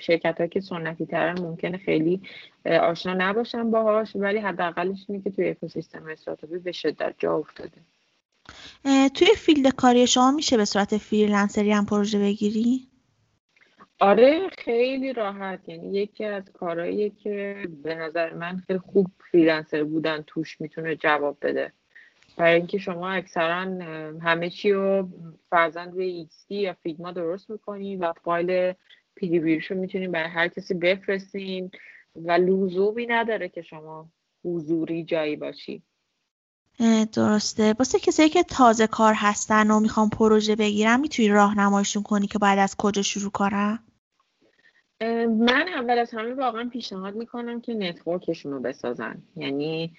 شرکتایی که سنتی ترن ممکنه خیلی آشنا نباشن باهاش ولی حداقلش اینه که توی اکوسیستم استارتاپی به شدت جا افتاده. توی field کاری شما میشه به صورت freelancer ی هم پروژه بگیری؟ آره خیلی راحت. یعنی یکی از کارهایی که به نظر من خیلی خوب freelancer بودن توش می‌تونه جواب بده. برای اینکه شما اکثرا همه چی رو فرضا روی XD یا Figma درست می‌کنین و فایل XD رو می‌تونین برای هر کسی بفرستین و لزومی نداره که شما حضوری جایی باشی. درسته. واسه کسایی که تازه کار هستن و می‌خوان پروژه بگیرن می‌تونی راهنماییشون کنی که باید از کجا شروع کنم من اول از همه واقعا پیشنهاد می‌کنم که network شون رو بسازن. یعنی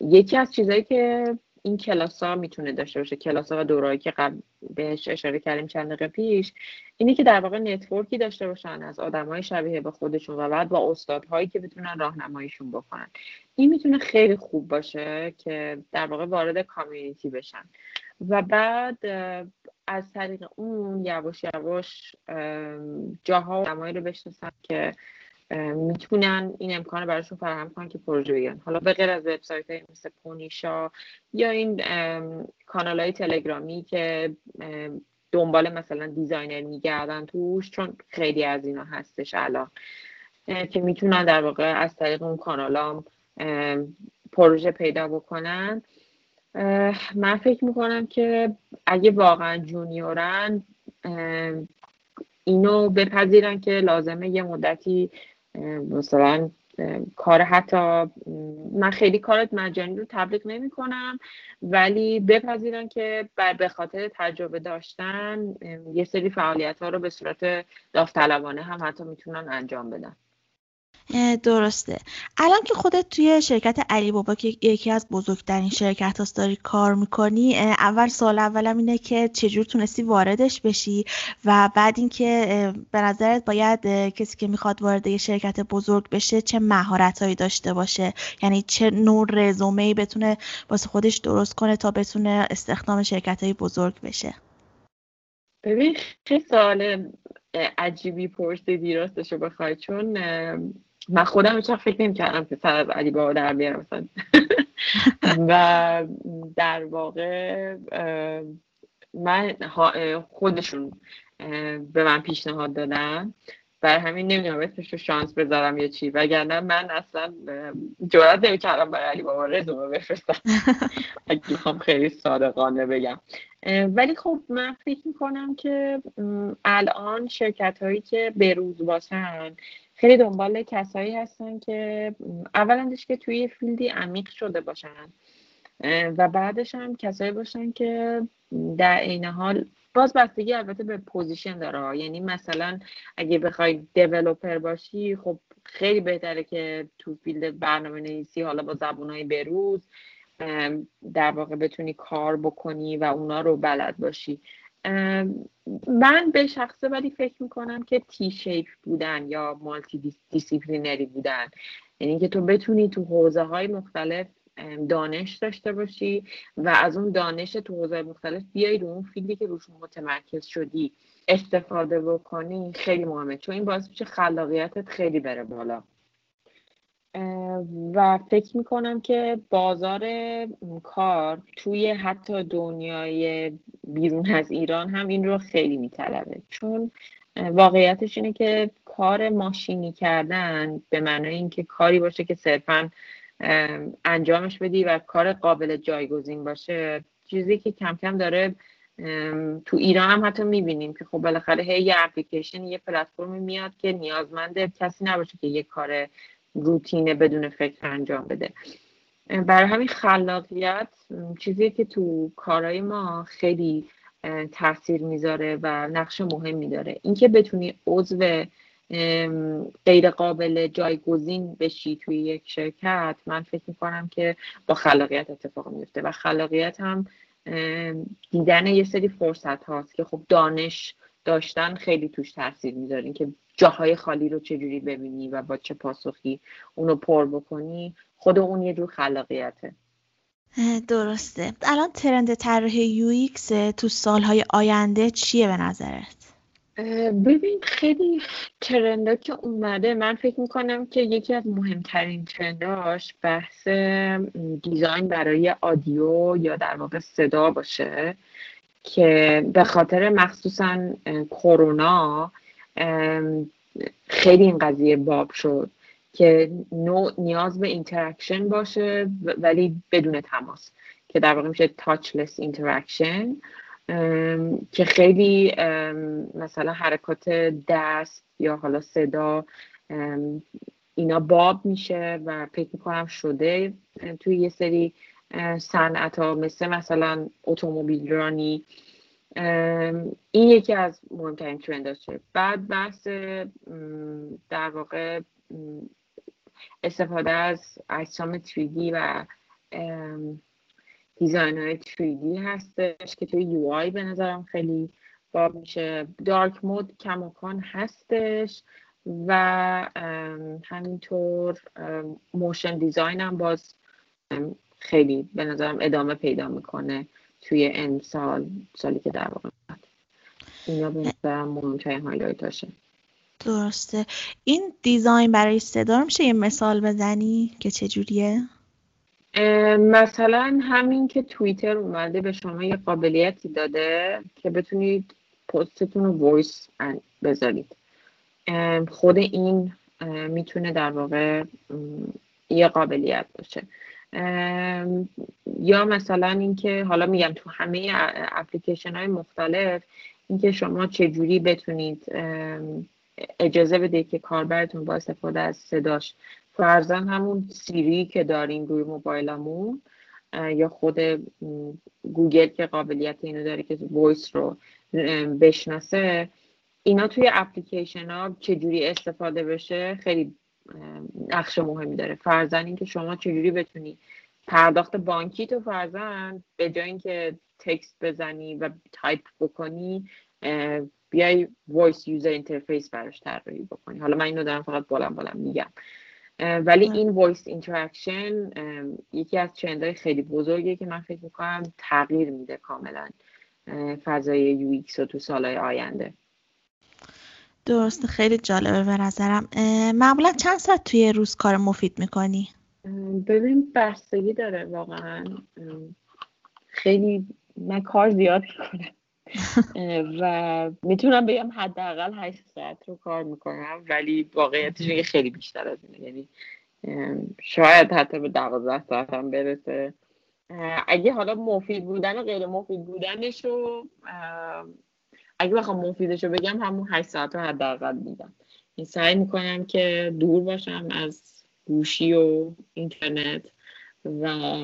یکی از چیزهایی که این کلاس ها می‌تونه داشته باشه کلاس ها و دورایی که قبل بهش اشاره کردیم چند دقیقه پیش اینه که در واقع نتورکی داشته باشن از های شبیه به خودشون و بعد با استادهایی که بتونن راهنماییشون بکنن. این می‌تونه خیلی خوب باشه که در واقع وارد کامیونیتی بشن. و بعد از طریق اون یواش یواش جاها و رو بشناسن که می‌تونن این امکان رو براشون فراهم کنن که پروژه بگیرن حالا به غیر از وبسایت های مثل پونیشا یا این کانال های تلگرامی که دنبال مثلا designer میگردن توش چون خیلی از اینا هستش الان که می‌تونن در واقع از طریق اون کانال پروژه پیدا بکنن. من فکر می‌کنم که اگه واقعا جونیورن اینو بپذیرن که لازمه یه مدتی مثلا کار حتی من خیلی کارت مجانی رو تبلیغ نمی کنم ولی بپذیرن که به خاطر تجربه داشتن یه سری فعالیت ها رو به صورت داوطلبانه هم حتی می‌تونن انجام بدن. درسته. الان که خودت توی شرکت علی بابا که یکی از بزرگترین شرکت هاست داری کار می‌کنی اول سال اولم اینه که چجور تونستی واردش بشی و بعد اینکه به نظرت باید کسی که می‌خواد وارد یه شرکت بزرگ بشه چه مهارت هایی داشته باشه؟ یعنی چه نوع رزومه ای بتونه واسه خودش درست کنه تا بتونه استخدام شرکت های بزرگ بشه؟ ببین خیلی سوال عجیبی پرسیدی راستش رو بخوای چون من خودم هیچ فکر نمی کردم که سر از علی بابا در بیارم مثلا. و در واقع من خودشون به من پیشنهاد دادن. بر همین نمی‌دونم اسمش رو شانس بذارم یا چی. وگرنه من اصلا جرات نمی‌کردم برای علی بابا رزومه بفرستم. اگه می‌خوام خیلی صادقانه بگم. ولی خب من فکر می‌کنم که الان شرکت هایی که بروز باشن خیلی دنبال کسایی هستن که اولندش که توی field ی عمیق شده باشن. و بعدش هم کسایی باشن که در عین حال باز بستگی البته به position داره. یعنی مثلا اگه بخوای developer باشی خب خیلی بهتره که تو field برنامه نویسی حالا با زبونهای بروز در واقع بتونی کار بکنی و اونا رو بلد باشی. من به شخصه ولی فکر می‌کنم که T-shape بودن یا multidisciplinary بودن. یعنی که تو بتونی تو حوزه های مختلف دانش داشته باشی و از اون دانش تو حوزه مختلف بیای رو اون فیلدی که روش متمرکز شدی استفاده بکنی خیلی مهمه. چون این باعث میشه خلاقیتت خیلی بره بالا. و فکر می‌کنم که بازار کار توی حتی دنیای بیرون از ایران هم این رو خیلی میطلبه. چون واقعیتش اینه که کار ماشینی کردن به معنای اینکه کاری باشه که صرفا انجامش بدی و کار قابل جایگزین باشه چیزی که کم کم داره تو ایران هم حتی می‌بینیم که خب بالاخره هی یه اپلیکیشن یه پلتفرمی میاد که نیازمند کسی نباشه که یه کار روتینه بدون فکر انجام بده. برای همین خلاقیت چیزی که تو کارهای ما خیلی تاثیر می‌ذاره و نقش مهمی داره. اینکه بتونی عضو غیر قابل جایگزین بشی توی یک شرکت من فکر می‌کنم که با خلاقیت اتفاق میفته و خلاقیت هم دیدن یه سری فرصت هاست که خب دانش داشتن خیلی توش تاثیر می‌ذاره. که جاهای خالی رو چجوری ببینی و با چه پاسخی اونو پر بکنی خود اون یه جور خلاقیته. درسته. الان trend طراحی UX تو سالهای آینده چیه به نظرت؟ ببین خیلی trend ا که اومده من فکر می‌کنم که یکی از مهمترین trend اش بحث design برای audio یا در واقع صدا باشه. که به خاطر مخصوصا کرونا خیلی این قضیه باب شد که نوع نیاز به interaction باشه ولی بدون تماس که در واقع میشه touchless interaction که خیلی مثلا حرکات دست یا حالا صدا اینا باب میشه و فکر می‌کنم شده توی یه سری صنعت ها مثل مثلا اتومبیل رانی این یکی از مهمترین trend اشه بعد بحث در واقع استفاده از اجسام 3D و design های 3D هستش که توی UI به نظرم خیلی باب میشه. dark mode کماکان هستش و همینطور motion design هم باز خیلی به نظرم ادامه پیدا می‌کنه توی این سال سالی که در واقع اینا به نظرم مهمترین highlight اشه درسته. این design برای صدا میشه یه مثال بزنی که چجوریه؟ مثلا همین که توییتر اومده به شما یه قابلیتی داده که بتونید پستتون رو voice بذارید. خود این می‌تونه در واقع یه قابلیت باشه. یا مثلا اینکه حالا میگم تو همه اپلیکیشن های مختلف اینکه شما چجوری بتونید اجازه بده که کاربرتون با استفاده از صداش فرضا همون سیری که داریم روی موبایلمون یا خود گوگل که قابلیت اینو داره که voice رو بشناسه اینا توی اپلیکیشن ها چجوری استفاده بشه خیلی نقش مهمی داره. فرضا اینکه شما چجوری بتونی پرداخت بانکی تو فرضا به جای اینکه text بزنی و تایپ بکنی بیای voice user interface براش طراحی بکنی. حالا من اینو دارم فقط قلمبه قلمبه میگم. ولی این voice interaction یکی از trend های خیلی بزرگیه که من فکر می‌کنم تغییر میده کاملا فضای UX رو تو سالهای آینده. درست خیلی جالبه به نظرم. معمولا چند ساعت توی روز کار مفید می‌کنی؟ ببین بستگی داره واقعا. خیلی من کار زیاد می‌کنم. و می‌تونم بگم حداقل 8 ساعت رو کار می‌کنم ولی واقعیتش خیلی بیشتر از اینه. یعنی شاید حتی به 12 ساعت هم برسه اگه حالا مفید بودن و غیر مفید بودنش رو اگه بخوام مفیدش رو بگم همون 8 ساعت رو حداقل میدم. این سعی می‌کنم که دور باشم از گوشی و اینترنت و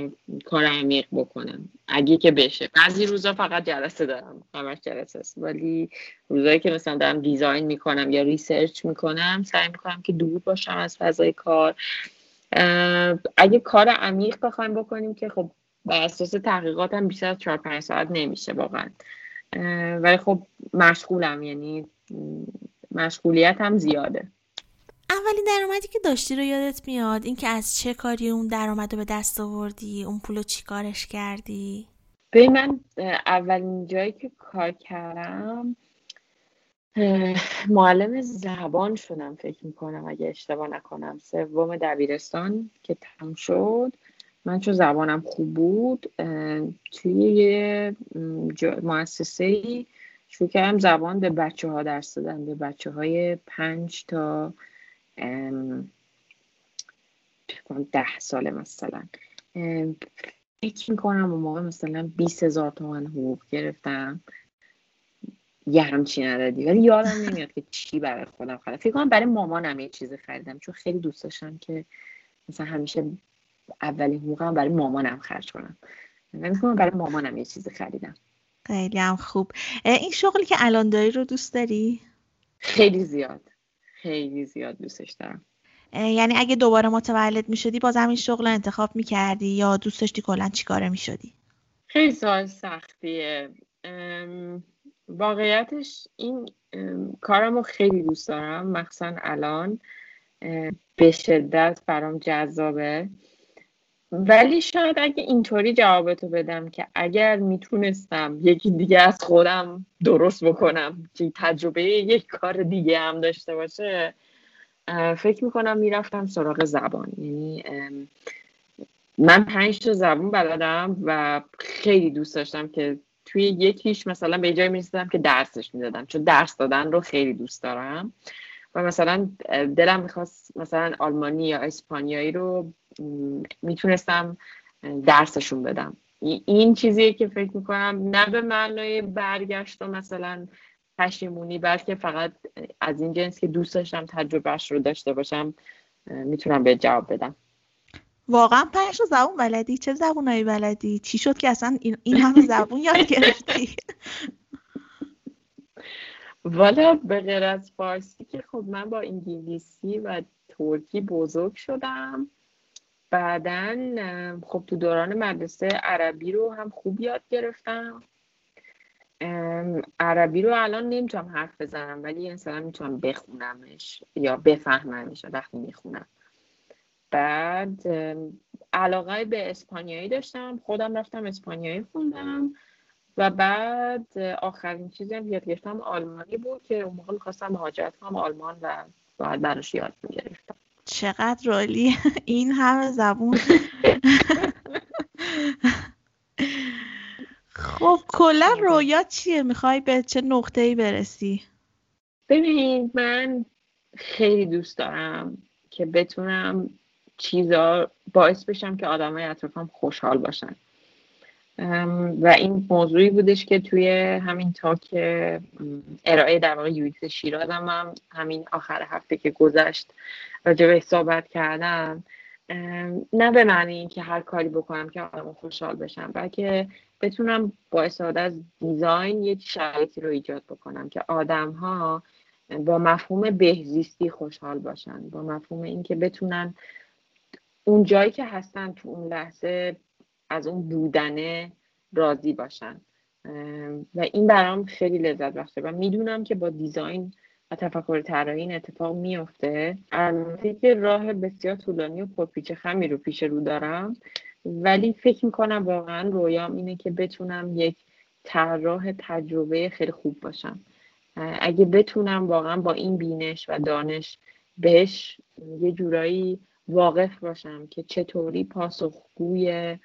کار عمیق بکنم. اگه که بشه. بعضی روزا فقط جلسه دارم. همش جلسه است. ولی روزایی که مثلا دارم design می‌کنم یا research می‌کنم سعی می‌کنم که دور باشم از فضای کار. اگه کار عمیق بخوایم بکنیم که خب بر اساس تحقیقاتم بیشتر از 4 5 ساعت نمیشه واقعا. ولی خب مشغولم یعنی مشغولیت هم زیاده. اولین درآمدی که داشتی رو یادت میاد؟ اینکه از چه کاری اون درآمد رو به دست آوردی؟ اون پول رو چی کارش کردی؟ به من اولین جایی که کار کردم معلم زبان شدم فکر می‌کنم اگه اشتباه نکنم. سوم دبیرستان که تم شد. من چون زبانم خوب بود توی یه مؤسسه شروع کردم زبان به بچه ها درس دادن به بچه های پنج تا ده ساله مثلا. فکر می‌کنم اون موقع مثلا 20 هزار تومن حقوق گرفتم. یه همچین عددی. ولی یادم نمیاد که چی برای خودم خریدم. فکر کنم برای مامانم یه چیزی خریدم چون خیلی دوست داشتم که مثلا همیشه اولین حقوقم برای مامانم خرج کنم. فکر کنم برای مامانم یه چیزی خریدم. خیلی هم خوب. این شغلی که الان داری رو دوست داری؟ خیلی زیاد. خیلی زیاد دوستش دارم. یعنی اگه دوباره متولد می شدی باز همین شغل انتخاب می کردی یا دوست داشتی کلا چیکاره می شدی؟ خیلی سوال سختیه. واقعیتش این کارم رو خیلی دوست دارم مخصوصا الان. به شدت برام جذابه. ولی شاید اگه اینطوری جوابتو بدم که اگر می‌تونستم یکی دیگه از خودم درست بکنم که تجربه یک کار دیگه هم داشته باشه فکر می‌کنم می‌رفتم سراغ زبان. یعنی من پنج تا زبان بلدم و خیلی دوست داشتم که توی یکیش مثلا به جای می‌رسیدم که درسش می‌دادم چون درس دادن رو خیلی دوست دارم. و مثلا دلم می‌خواست مثلا آلمانی یا اسپانیایی رو می‌تونستم درسشون بدم. این چیزیه که فکر می‌کنم نه به معنای برگشت و مثلا پشیمونی بلکه فقط از این جنس که دوست داشتم تجربهش رو داشته باشم می‌تونم به جواب بدم. واقعا پنج زبون بلدی؟ چه زبونایی بلدی؟ چی شد که اصلا این همه زبون یاد گرفتی؟ والا به غیر از فارسی که خب من با انگلیسی و ترکی بزرگ شدم. بعدا خب تو دوران مدرسه عربی رو هم خوب یاد گرفتم. عربی رو الان نمی‌تونم حرف بزنم ولی مثلا می‌تونم بخونمش یا بفهممش وقتی می‌خونم. بعد علاقه به اسپانیایی داشتم. خودم رفتم اسپانیایی خوندم. و بعد آخرین چیزی هم یاد گرفتم آلمانی بود که اون موقع می‌خواستم مهاجرت کنم آلمان و باید براش یاد می‌گرفتم. چقدر رالی. این همه زبون. خب کلا رویا چیه؟ می‌خوای به چه نقطه ای برسی؟ ببینید من خیلی دوست دارم که بتونم چیزا باعث بشم که آدمای اطرافم خوشحال باشن. و این موضوعی بودش که توی همین تاک ارائه در واقع یویکس شیرازم هم همین آخر هفته که گذشت راجع صحبت کردم. نه به معنی اینکه هر کاری بکنم که آدم خوشحال بشم بلکه بتونم با استفاده از دیزاین یک شرایطی رو ایجاد بکنم که آدم ها با مفهوم بهزیستی خوشحال باشن با مفهوم اینکه بتونن اون جایی که هستن تو اون لحظه از اون بودنه راضی باشن. و این برام خیلی لذت بخشه. و می‌دونم که با دیزاین و تفکر طراحی این اتفاق میفته البته که راه بسیار طولانی و پرپیچ خمی رو پیش رو دارم. ولی فکر می‌کنم واقعا رویام اینه که بتونم یک طراح تجربه خیلی خوب باشم. اگه بتونم واقعا با این بینش و دانش بهش یه جورایی واقف باشم که چطوری پاسخگوی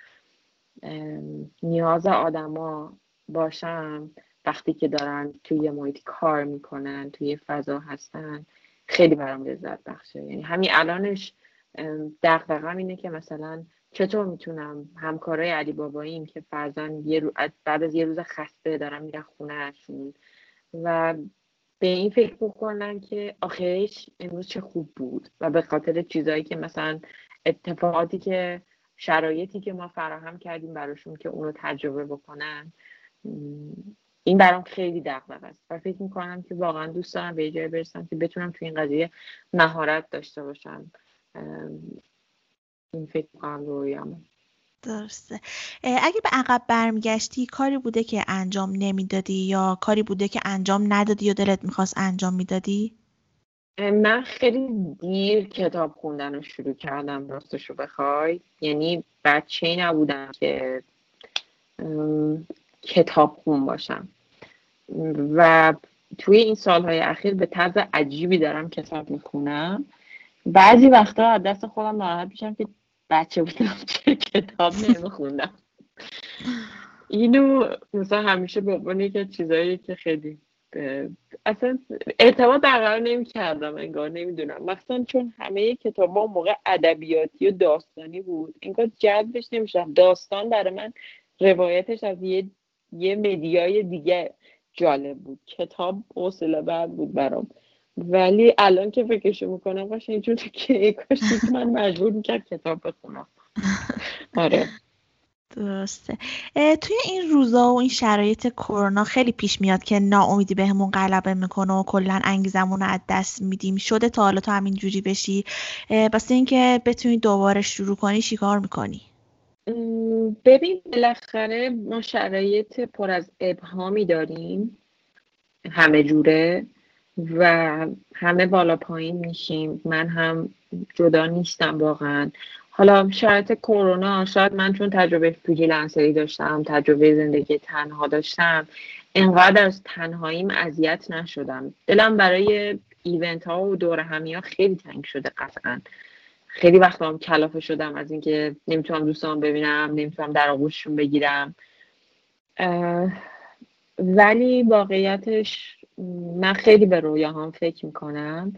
نیاز آدما باشم وقتی که دارن توی محیط کار می‌کنن توی فضا هستن خیلی برام لذت بخشه. یعنی همین الانش دقیقا اینه که مثلا چطور می‌تونم همکارای علی باباییم که فرزن یه بعد از یه روز خسته دارم میرن خونهشون و به این فکر بکنن که آخرش امروز چه خوب بود. و به خاطر چیزایی که مثلا اتفاقاتی که شرایطی که ما فراهم کردیم براشون که اونو تجربه بکنن این برام خیلی دغدغه است و فکر می‌کنم که واقعا دوست دارم به جای برسم که بتونم تو این قضیه مهارت داشته باشم. این فکر می‌کنم رویامه. درسته. اگه به عقب برمیگشتی کاری بوده که انجام نمی‌دادی یا کاری بوده که انجام ندادی یا دلت می‌خواست انجام می‌دادی؟ من خیلی دیر کتاب خوندن رو شروع کردم راستشو بخوای. یعنی بچه نبودم که کتاب خون باشم. و توی این سالهای اخیر به طرز عجیبی دارم کتاب می‌خونم. بعضی وقتا از دست خودم ناراحت میشم که بچه بودم چه کتاب نمیخوندم. اینو مثلا همیشه به عنوان یک چیزایی که خیلی اصلا ارتباط برقرار نمی کردم انگار نمی‌دونم. مثلا چون همه کتاب ها موقع ادبیاتی و داستانی بود انگار جذبش نمیشم داستان برای من روایتش از یه یه مدیای دیگه جالب بود. کتاب حوصله بعد بود برام. ولی الان که فکرشو می‌کنم باشه اینجور که کاش من مجبور می‌کرد کتاب بخونم. آره. درسته. توی این روزا و این شرایط کرونا خیلی پیش میاد که ناامیدی بهمون غلبه می‌کنه و کلا انگیزمون رو از دست میدیم. شده تا حالا تو همین جوری بشی. واسه اینکه بتونی دوباره شروع کنی چیکار می‌کنی؟ ببین بالاخره ما شرایط پر از ابهامی داریم. همه جوره و همه بالا پایین میشیم. من هم جدا نیستم واقعا. حالا شرایط کرونا شاید من چون تجربه فریلنسری داشتم تجربه زندگی تنها داشتم انقدر از تنهاییم اذیت نشدم. دلم برای ایونت ها و دور همی ها خیلی تنگ شده قطعا. خیلی وقت هم کلافه شدم از اینکه نمی‌تونم دوستان ببینم نمی‌تونم در آغوششون بگیرم. ولی واقعیتش من خیلی به رویاهام فکر می‌کنم.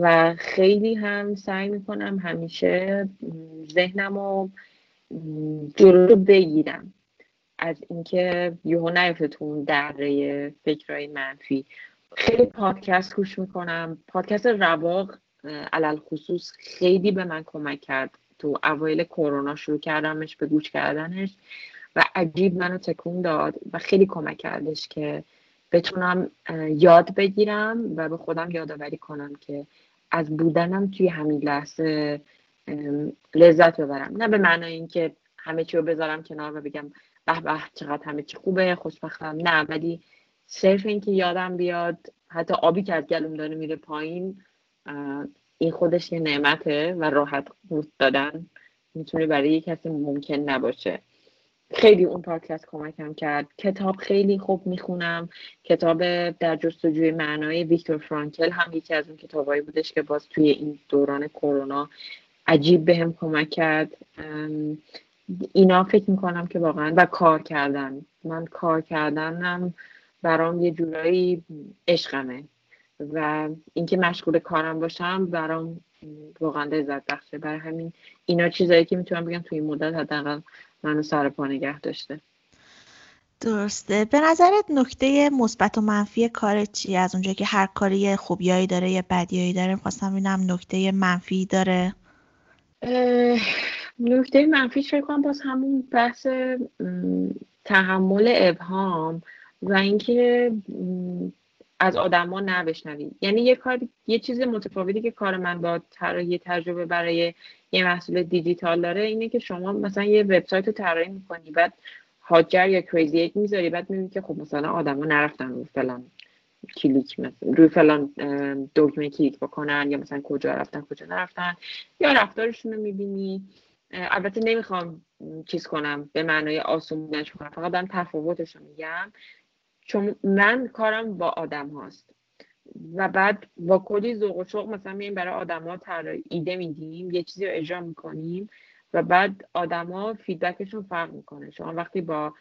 و خیلی هم سعی می‌کنم همیشه ذهنم رو جلو بگیرم. از اینکه یهو نیفته تو اون دره فکرهای منفی. خیلی پادکست گوش می‌کنم. پادکست رواق علل خصوص خیلی به من کمک کرد. تو اوایل کرونا شروع کردمش به گوش کردنش و عجیب منو تکون داد و خیلی کمک کردش که بتونم یاد بگیرم و به خودم یادآوری کنم که از بودنم توی همین لحظه لذت ببرم. نه به معنای اینکه همه چی رو بذارم کنار و بگم به به چقدر همه چی خوبه خوشبختم. نه ولی صرف اینکه یادم بیاد حتی آبی که از گلوم داره میره پایین این خودش یه نعمته و راحت روز دادن می‌تونه برای یه کسی ممکن نباشه. خیلی اون پادکست کمکم کرد. کتاب خیلی خوب می‌خونم. کتاب در جستجوی معنای ویکتور فرانکل هم یکی از اون کتابایی بودش که باز توی این دوران کرونا عجیب بهم هم کمک کرد. اینا فکر می‌کنم که واقعا و کار کردن. من کار کردنم برام یه جورایی عشقمه و اینکه مشغول کارم باشم برام واقعا لذت بخشه. برای همین اینا چیزایی که می‌تونم بگم توی این مدت حداقل منو سر پا نگه داشته. درسته. به نظرت نکته مثبت و منفی کار چی؟ از اونجایی که هر کاری خوبیایی داره یا بدیایی داره خواستم ببینم نکته منفی داره. نکته منفی فکر کنم باز همون بحث تحمل ابهام و اینکه از آدما نبشنوی. یعنی یه کار یه چیز متفاوتی که کار من با طراحی تجربه برای یه محصول دیجیتال داره اینه که شما مثلا یه وبسایت رو طراحی می‌کنی بعد هاجر یا کریزی یک می‌ذاری بعد می‌بینی که خب مثلا آدما نرفتن رو فلان کلیک مثلا روی فلان دکمه کلیک بکنن یا مثلا کجا رفتن کجا نرفتن یا رفتارشون رو می‌بینی. البته نمی‌خوام چیز کنم به معنای آسون کنم فقط دارم تفاوتش رو میگم. چون من کارم با آدم هاست. و بعد با کلی ذوق و شوق مثلا میایم برای آدما ایده میدیم یه چیزی رو اجرا می‌کنیم و بعد آدما فیدبکشون فرق می‌کنه. شما وقتی با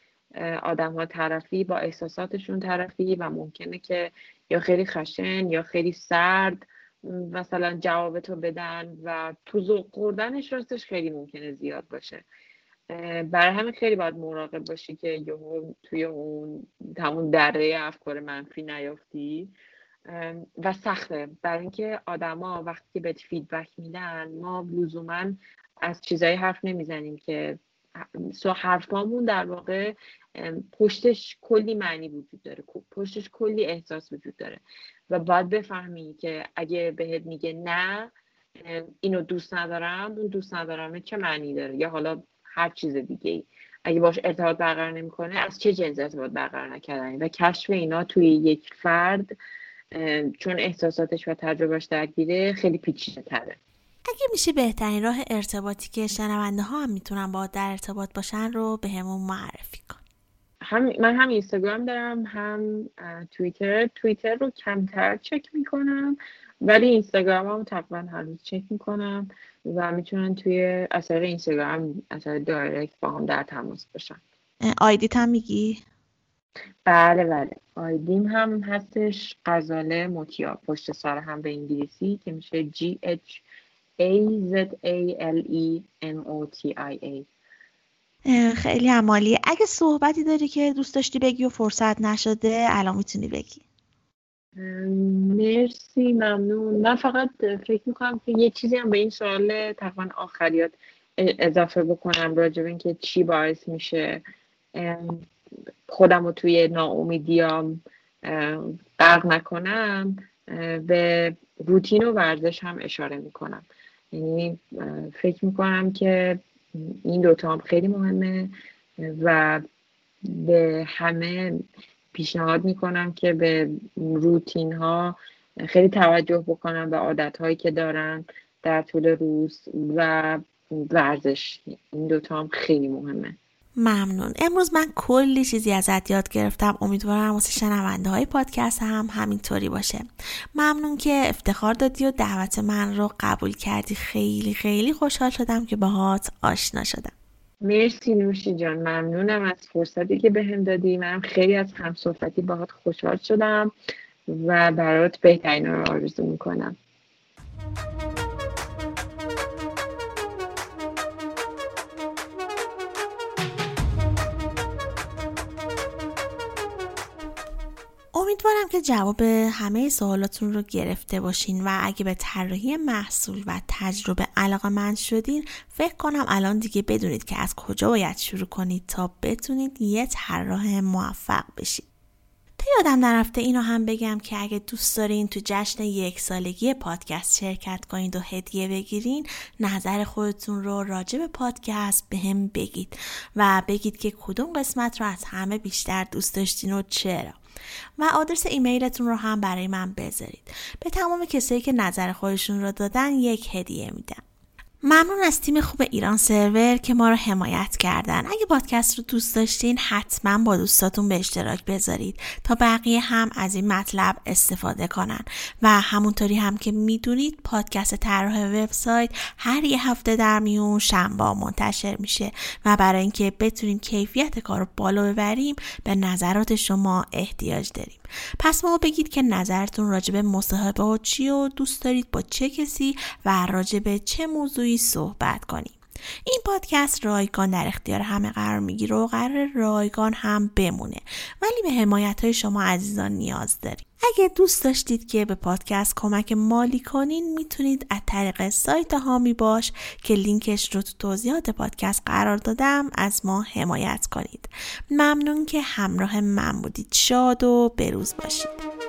آدم ها طرفی با احساساتشون طرفی و ممکنه که یا خیلی خشن یا خیلی سرد مثلا جواب تو بدن و تو ذوق خوردنش راستش خیلی ممکنه زیاد باشه. برای همین خیلی باید مراقب باشی که یهو توی اون همون دره افکار منفی نیافتی. و سخته. برای اینکه آدما وقتی که بهت فیدبک میدن ما لزوما از چیزایی حرف نمی‌زنیم که سو حرفامون در واقع پشتش کلی معنی وجود داره. پشتش کلی احساس وجود داره. و باید بفهمی که اگه بهت میگه نه اینو دوست ندارم اون دوست ندارم چه معنی داره؟ یا حالا هر چیز دیگه ای اگه باش ارتباط برقرار نمی‌کنه از چه جنس ارتباط برقرار نکردنی؟ و کشف اینا توی یک فرد چون احساساتش و تجربهش درگیره خیلی پیچیده تره اگه میشه بهترین راه ارتباطی که شنونده ها هم می‌تونن با در ارتباط باشن رو به همون معرفی کن. هم من هم اینستاگرام دارم هم توییتر. توییتر رو کمتر چک می‌کنم ولی اینستاگرام هم تقریبا هر روز چک می‌کنم و می‌تونن توی اثر اینستاگرام اثر دایرکت با هم در تماس باشن. آیدیت هم میگی؟ بله بله. آیدیم هم هستش. غزاله موتیا پشت سر هم به انگلیسی که میشه G H A Z A L E M O T I A. خیلی عمالی اگه صحبتی داری که دوست داشتی بگی و فرصت نشده الان می‌تونی بگی. مرسی ممنون. من فقط فکر می‌کنم که یه چیزی هم به این سوال تقریبا آخریات اضافه بکنم راجع به اینکه چی باعث میشه. خودم رو توی ناامیدیام غرق نکنم به روتین و ورزش هم اشاره می‌کنم. یعنی فکر می‌کنم که این دوتا هم خیلی مهمه و به همه پیشنهاد می‌کنم که به روتین ها خیلی توجه بکنم به عادت هایی که دارن در طول روز و ورزش. این دوتا هم خیلی مهمه. ممنون. امروز من کلی چیزی ازت یاد گرفتم. امیدوارم واسه شنونده های پادکست هم همینطوری باشه. ممنون که افتخار دادی و دعوت من رو قبول کردی. خیلی خیلی خوشحال شدم که باهات آشنا شدم. مرسی نوشی جان. ممنونم از فرصتی که بهم هم دادی. منم خیلی از همصحبتی باهات خوشحال شدم و برات بهترین رو آرزو می‌کنم. امیدوارم که جواب همه سوالاتون رو گرفته باشین و اگه به طراحی محصول و تجربه علاقه من شدین فکر کنم الان دیگه بدونید که از کجا باید شروع کنید تا بتونید یه طراح موفق بشید تا یادم نرفته اینو هم بگم که اگه دوست دارین تو جشن یک سالگی پادکست شرکت کنید و هدیه بگیرین نظر خودتون رو راجع به پادکست به هم بگید و بگید که کدوم قسمت رو از همه بیشتر دوست داشتین و چرا. و آدرس ایمیلتون رو هم برای من بذارید. به تمام کسایی که نظر خودشون رو دادن یک هدیه میدم. ممنون از تیم خوب ایران سرور که ما رو حمایت کردن. اگه پادکست رو دوست داشتین حتما با دوستاتون به اشتراک بذارید تا بقیه هم از این مطلب استفاده کنن. و همونطوری هم که می‌دونید پادکست طراح وبسایت هر یه هفته در میون شنبه منتشر میشه و برای اینکه بتونیم کیفیت کار رو بالا ببریم به نظرات شما احتیاج داریم. پس ما بگید که نظرتون راجع به مصاحبه ها چی و دوست دارید با چه کسی و راجع به چه موضوعی صحبت کنیم. این پادکست رایگان در اختیار همه قرار می‌گیره و قرار رایگان هم بمونه. ولی به حمایت های شما عزیزان نیاز داریم. اگه دوست داشتید که به پادکست کمک مالی کنین می‌تونید از طریق سایت هامی باش که لینکش رو تو توضیحات پادکست قرار دادم از ما حمایت کنید. ممنون که همراه من بودید. شاد و بروز باشید.